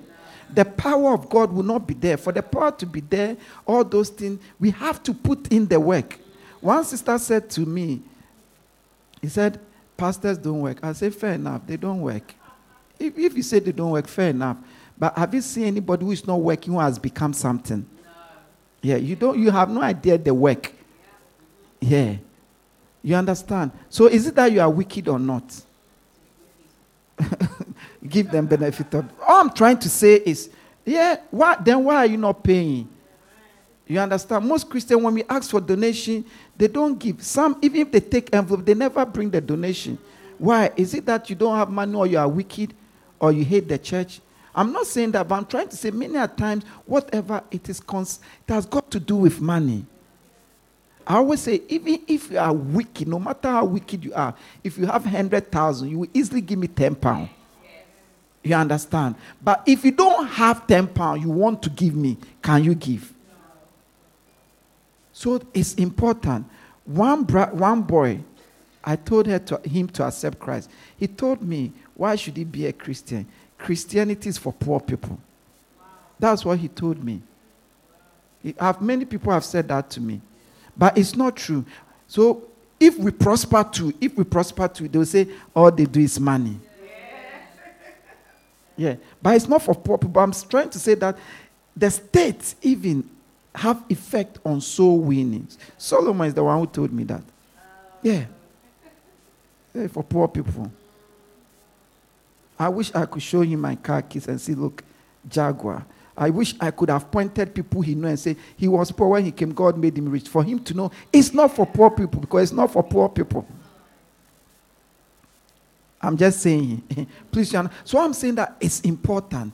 The power of God will not be there. For the power to be there, all those things, we have to put in the work. One sister said to me, he said, Pastors don't work. I said, Fair enough, they don't work. If, if you say they don't work, fair enough. But have you seen anybody who is not working who has become something? No. Yeah, you don't you have no idea the work. Yeah. You understand? So is it that you are wicked or not? Give them benefit of all I'm trying to say is, yeah, why then why are you not paying? You understand? Most Christians, when we ask for donation, they don't give. Some, even if they take envelope, they never bring the donation. Why? Is it that you don't have money or you are wicked or you hate the church? I'm not saying that, but I'm trying to say many a times, whatever it is, cons- it has got to do with money. I always say, even if you are wicked, no matter how wicked you are, if you have 100,000, you will easily give me 10 pounds. You understand? But if you don't have 10 pounds, you want to give me, can you give? So it's important. One, bra- one boy, I told her to, him to accept Christ. He told me, why should he be a Christian? Christianity is for poor people. That's what he told me. He, have, many people have said that to me. But it's not true. So if we prosper too, if we prosper too, they'll say all they do is money. Yeah. Yeah, but it's not for poor people. I'm trying to say that the states even have effect on soul winnings. Solomon is the one who told me that. Oh. Yeah. yeah for poor people. I wish I could show him my car keys and see, look, Jaguar. I wish I could have pointed people he knew and say he was poor when he came. God made him rich. For him to know it's not for poor people because it's not for poor people. I'm just saying, please. So I'm saying that it's important.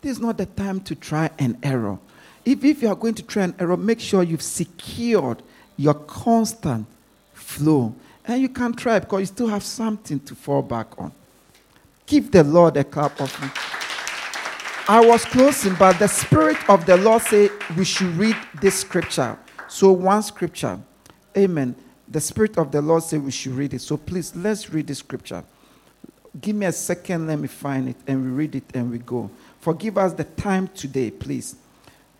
This is not the time to try an error. If, if you are going to try an error, make sure you've secured your constant flow. And you can try because you still have something to fall back on. Give the Lord a clap of me. I was closing, but the Spirit of the Lord said we should read this scripture. So, one scripture. Amen. The Spirit of the Lord said we should read it. So, please, let's read the scripture. Give me a second, let me find it, and we read it and we go. Forgive us the time today, please.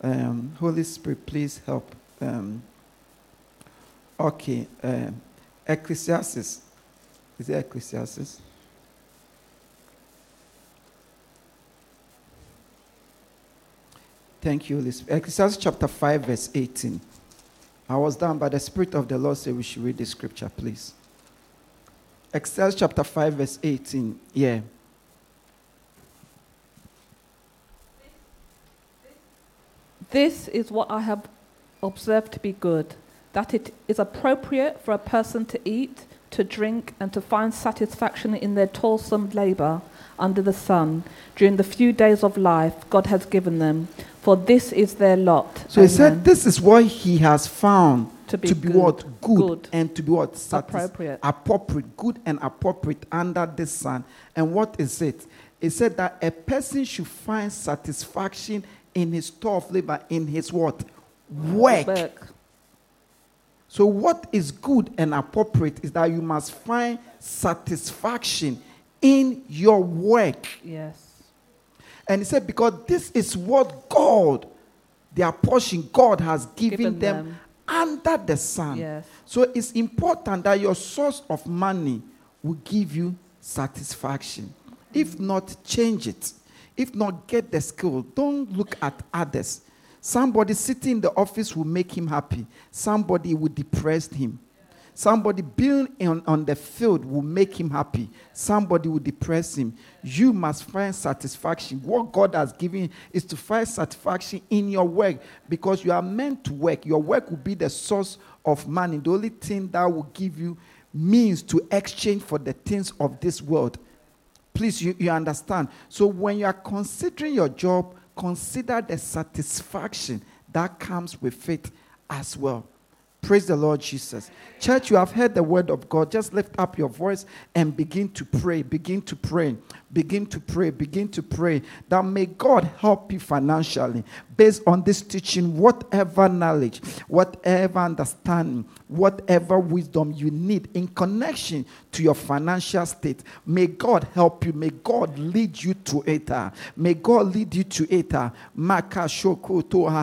Um, Holy Spirit, please help. Um, okay. Uh, Ecclesiastes. Is it Ecclesiastes? Thank you, Holy Spirit. Ecclesiastes chapter 5, verse 18. I was done, but the Spirit of the Lord said we should read this scripture, please. Ecclesiastes chapter 5, verse 18. Yeah. This is what I have observed to be good that it is appropriate for a person to eat, to drink, and to find satisfaction in their toilsome labor under the sun during the few days of life God has given them, for this is their lot. So Amen. he said, This is what he has found to be, to be good, what? Good, good, and to be what? Satis- appropriate. Appropriate, good and appropriate under the sun. And what is it? He said that a person should find satisfaction in his store of labor, in his what? Work. Work. So, what is good and appropriate is that you must find satisfaction in your work. Yes. And he said, because this is what God, their portion, God has given, given them, them, under the sun. Yes. So it's important that your source of money will give you satisfaction. If not, change it. If not, get the skill. Don't look at others. Somebody sitting in the office will make him happy. Somebody will depress him. Somebody being on, on the field will make him happy. Somebody will depress him. You must find satisfaction. What God has given is to find satisfaction in your work because you are meant to work. Your work will be the source of money. The only thing that will give you means to exchange for the things of this world. Please, you, you understand. So when you are considering your job, consider the satisfaction that comes with faith as well. Praise the Lord Jesus. Church, you have heard the word of God. Just lift up your voice and begin to pray. Begin to pray. Begin to pray. Begin to pray that may God help you financially based on this teaching, whatever knowledge, whatever understanding, whatever wisdom you need in connection to your financial state. May God help you. May God lead you to it. May God lead you to it. Maka shoko toha.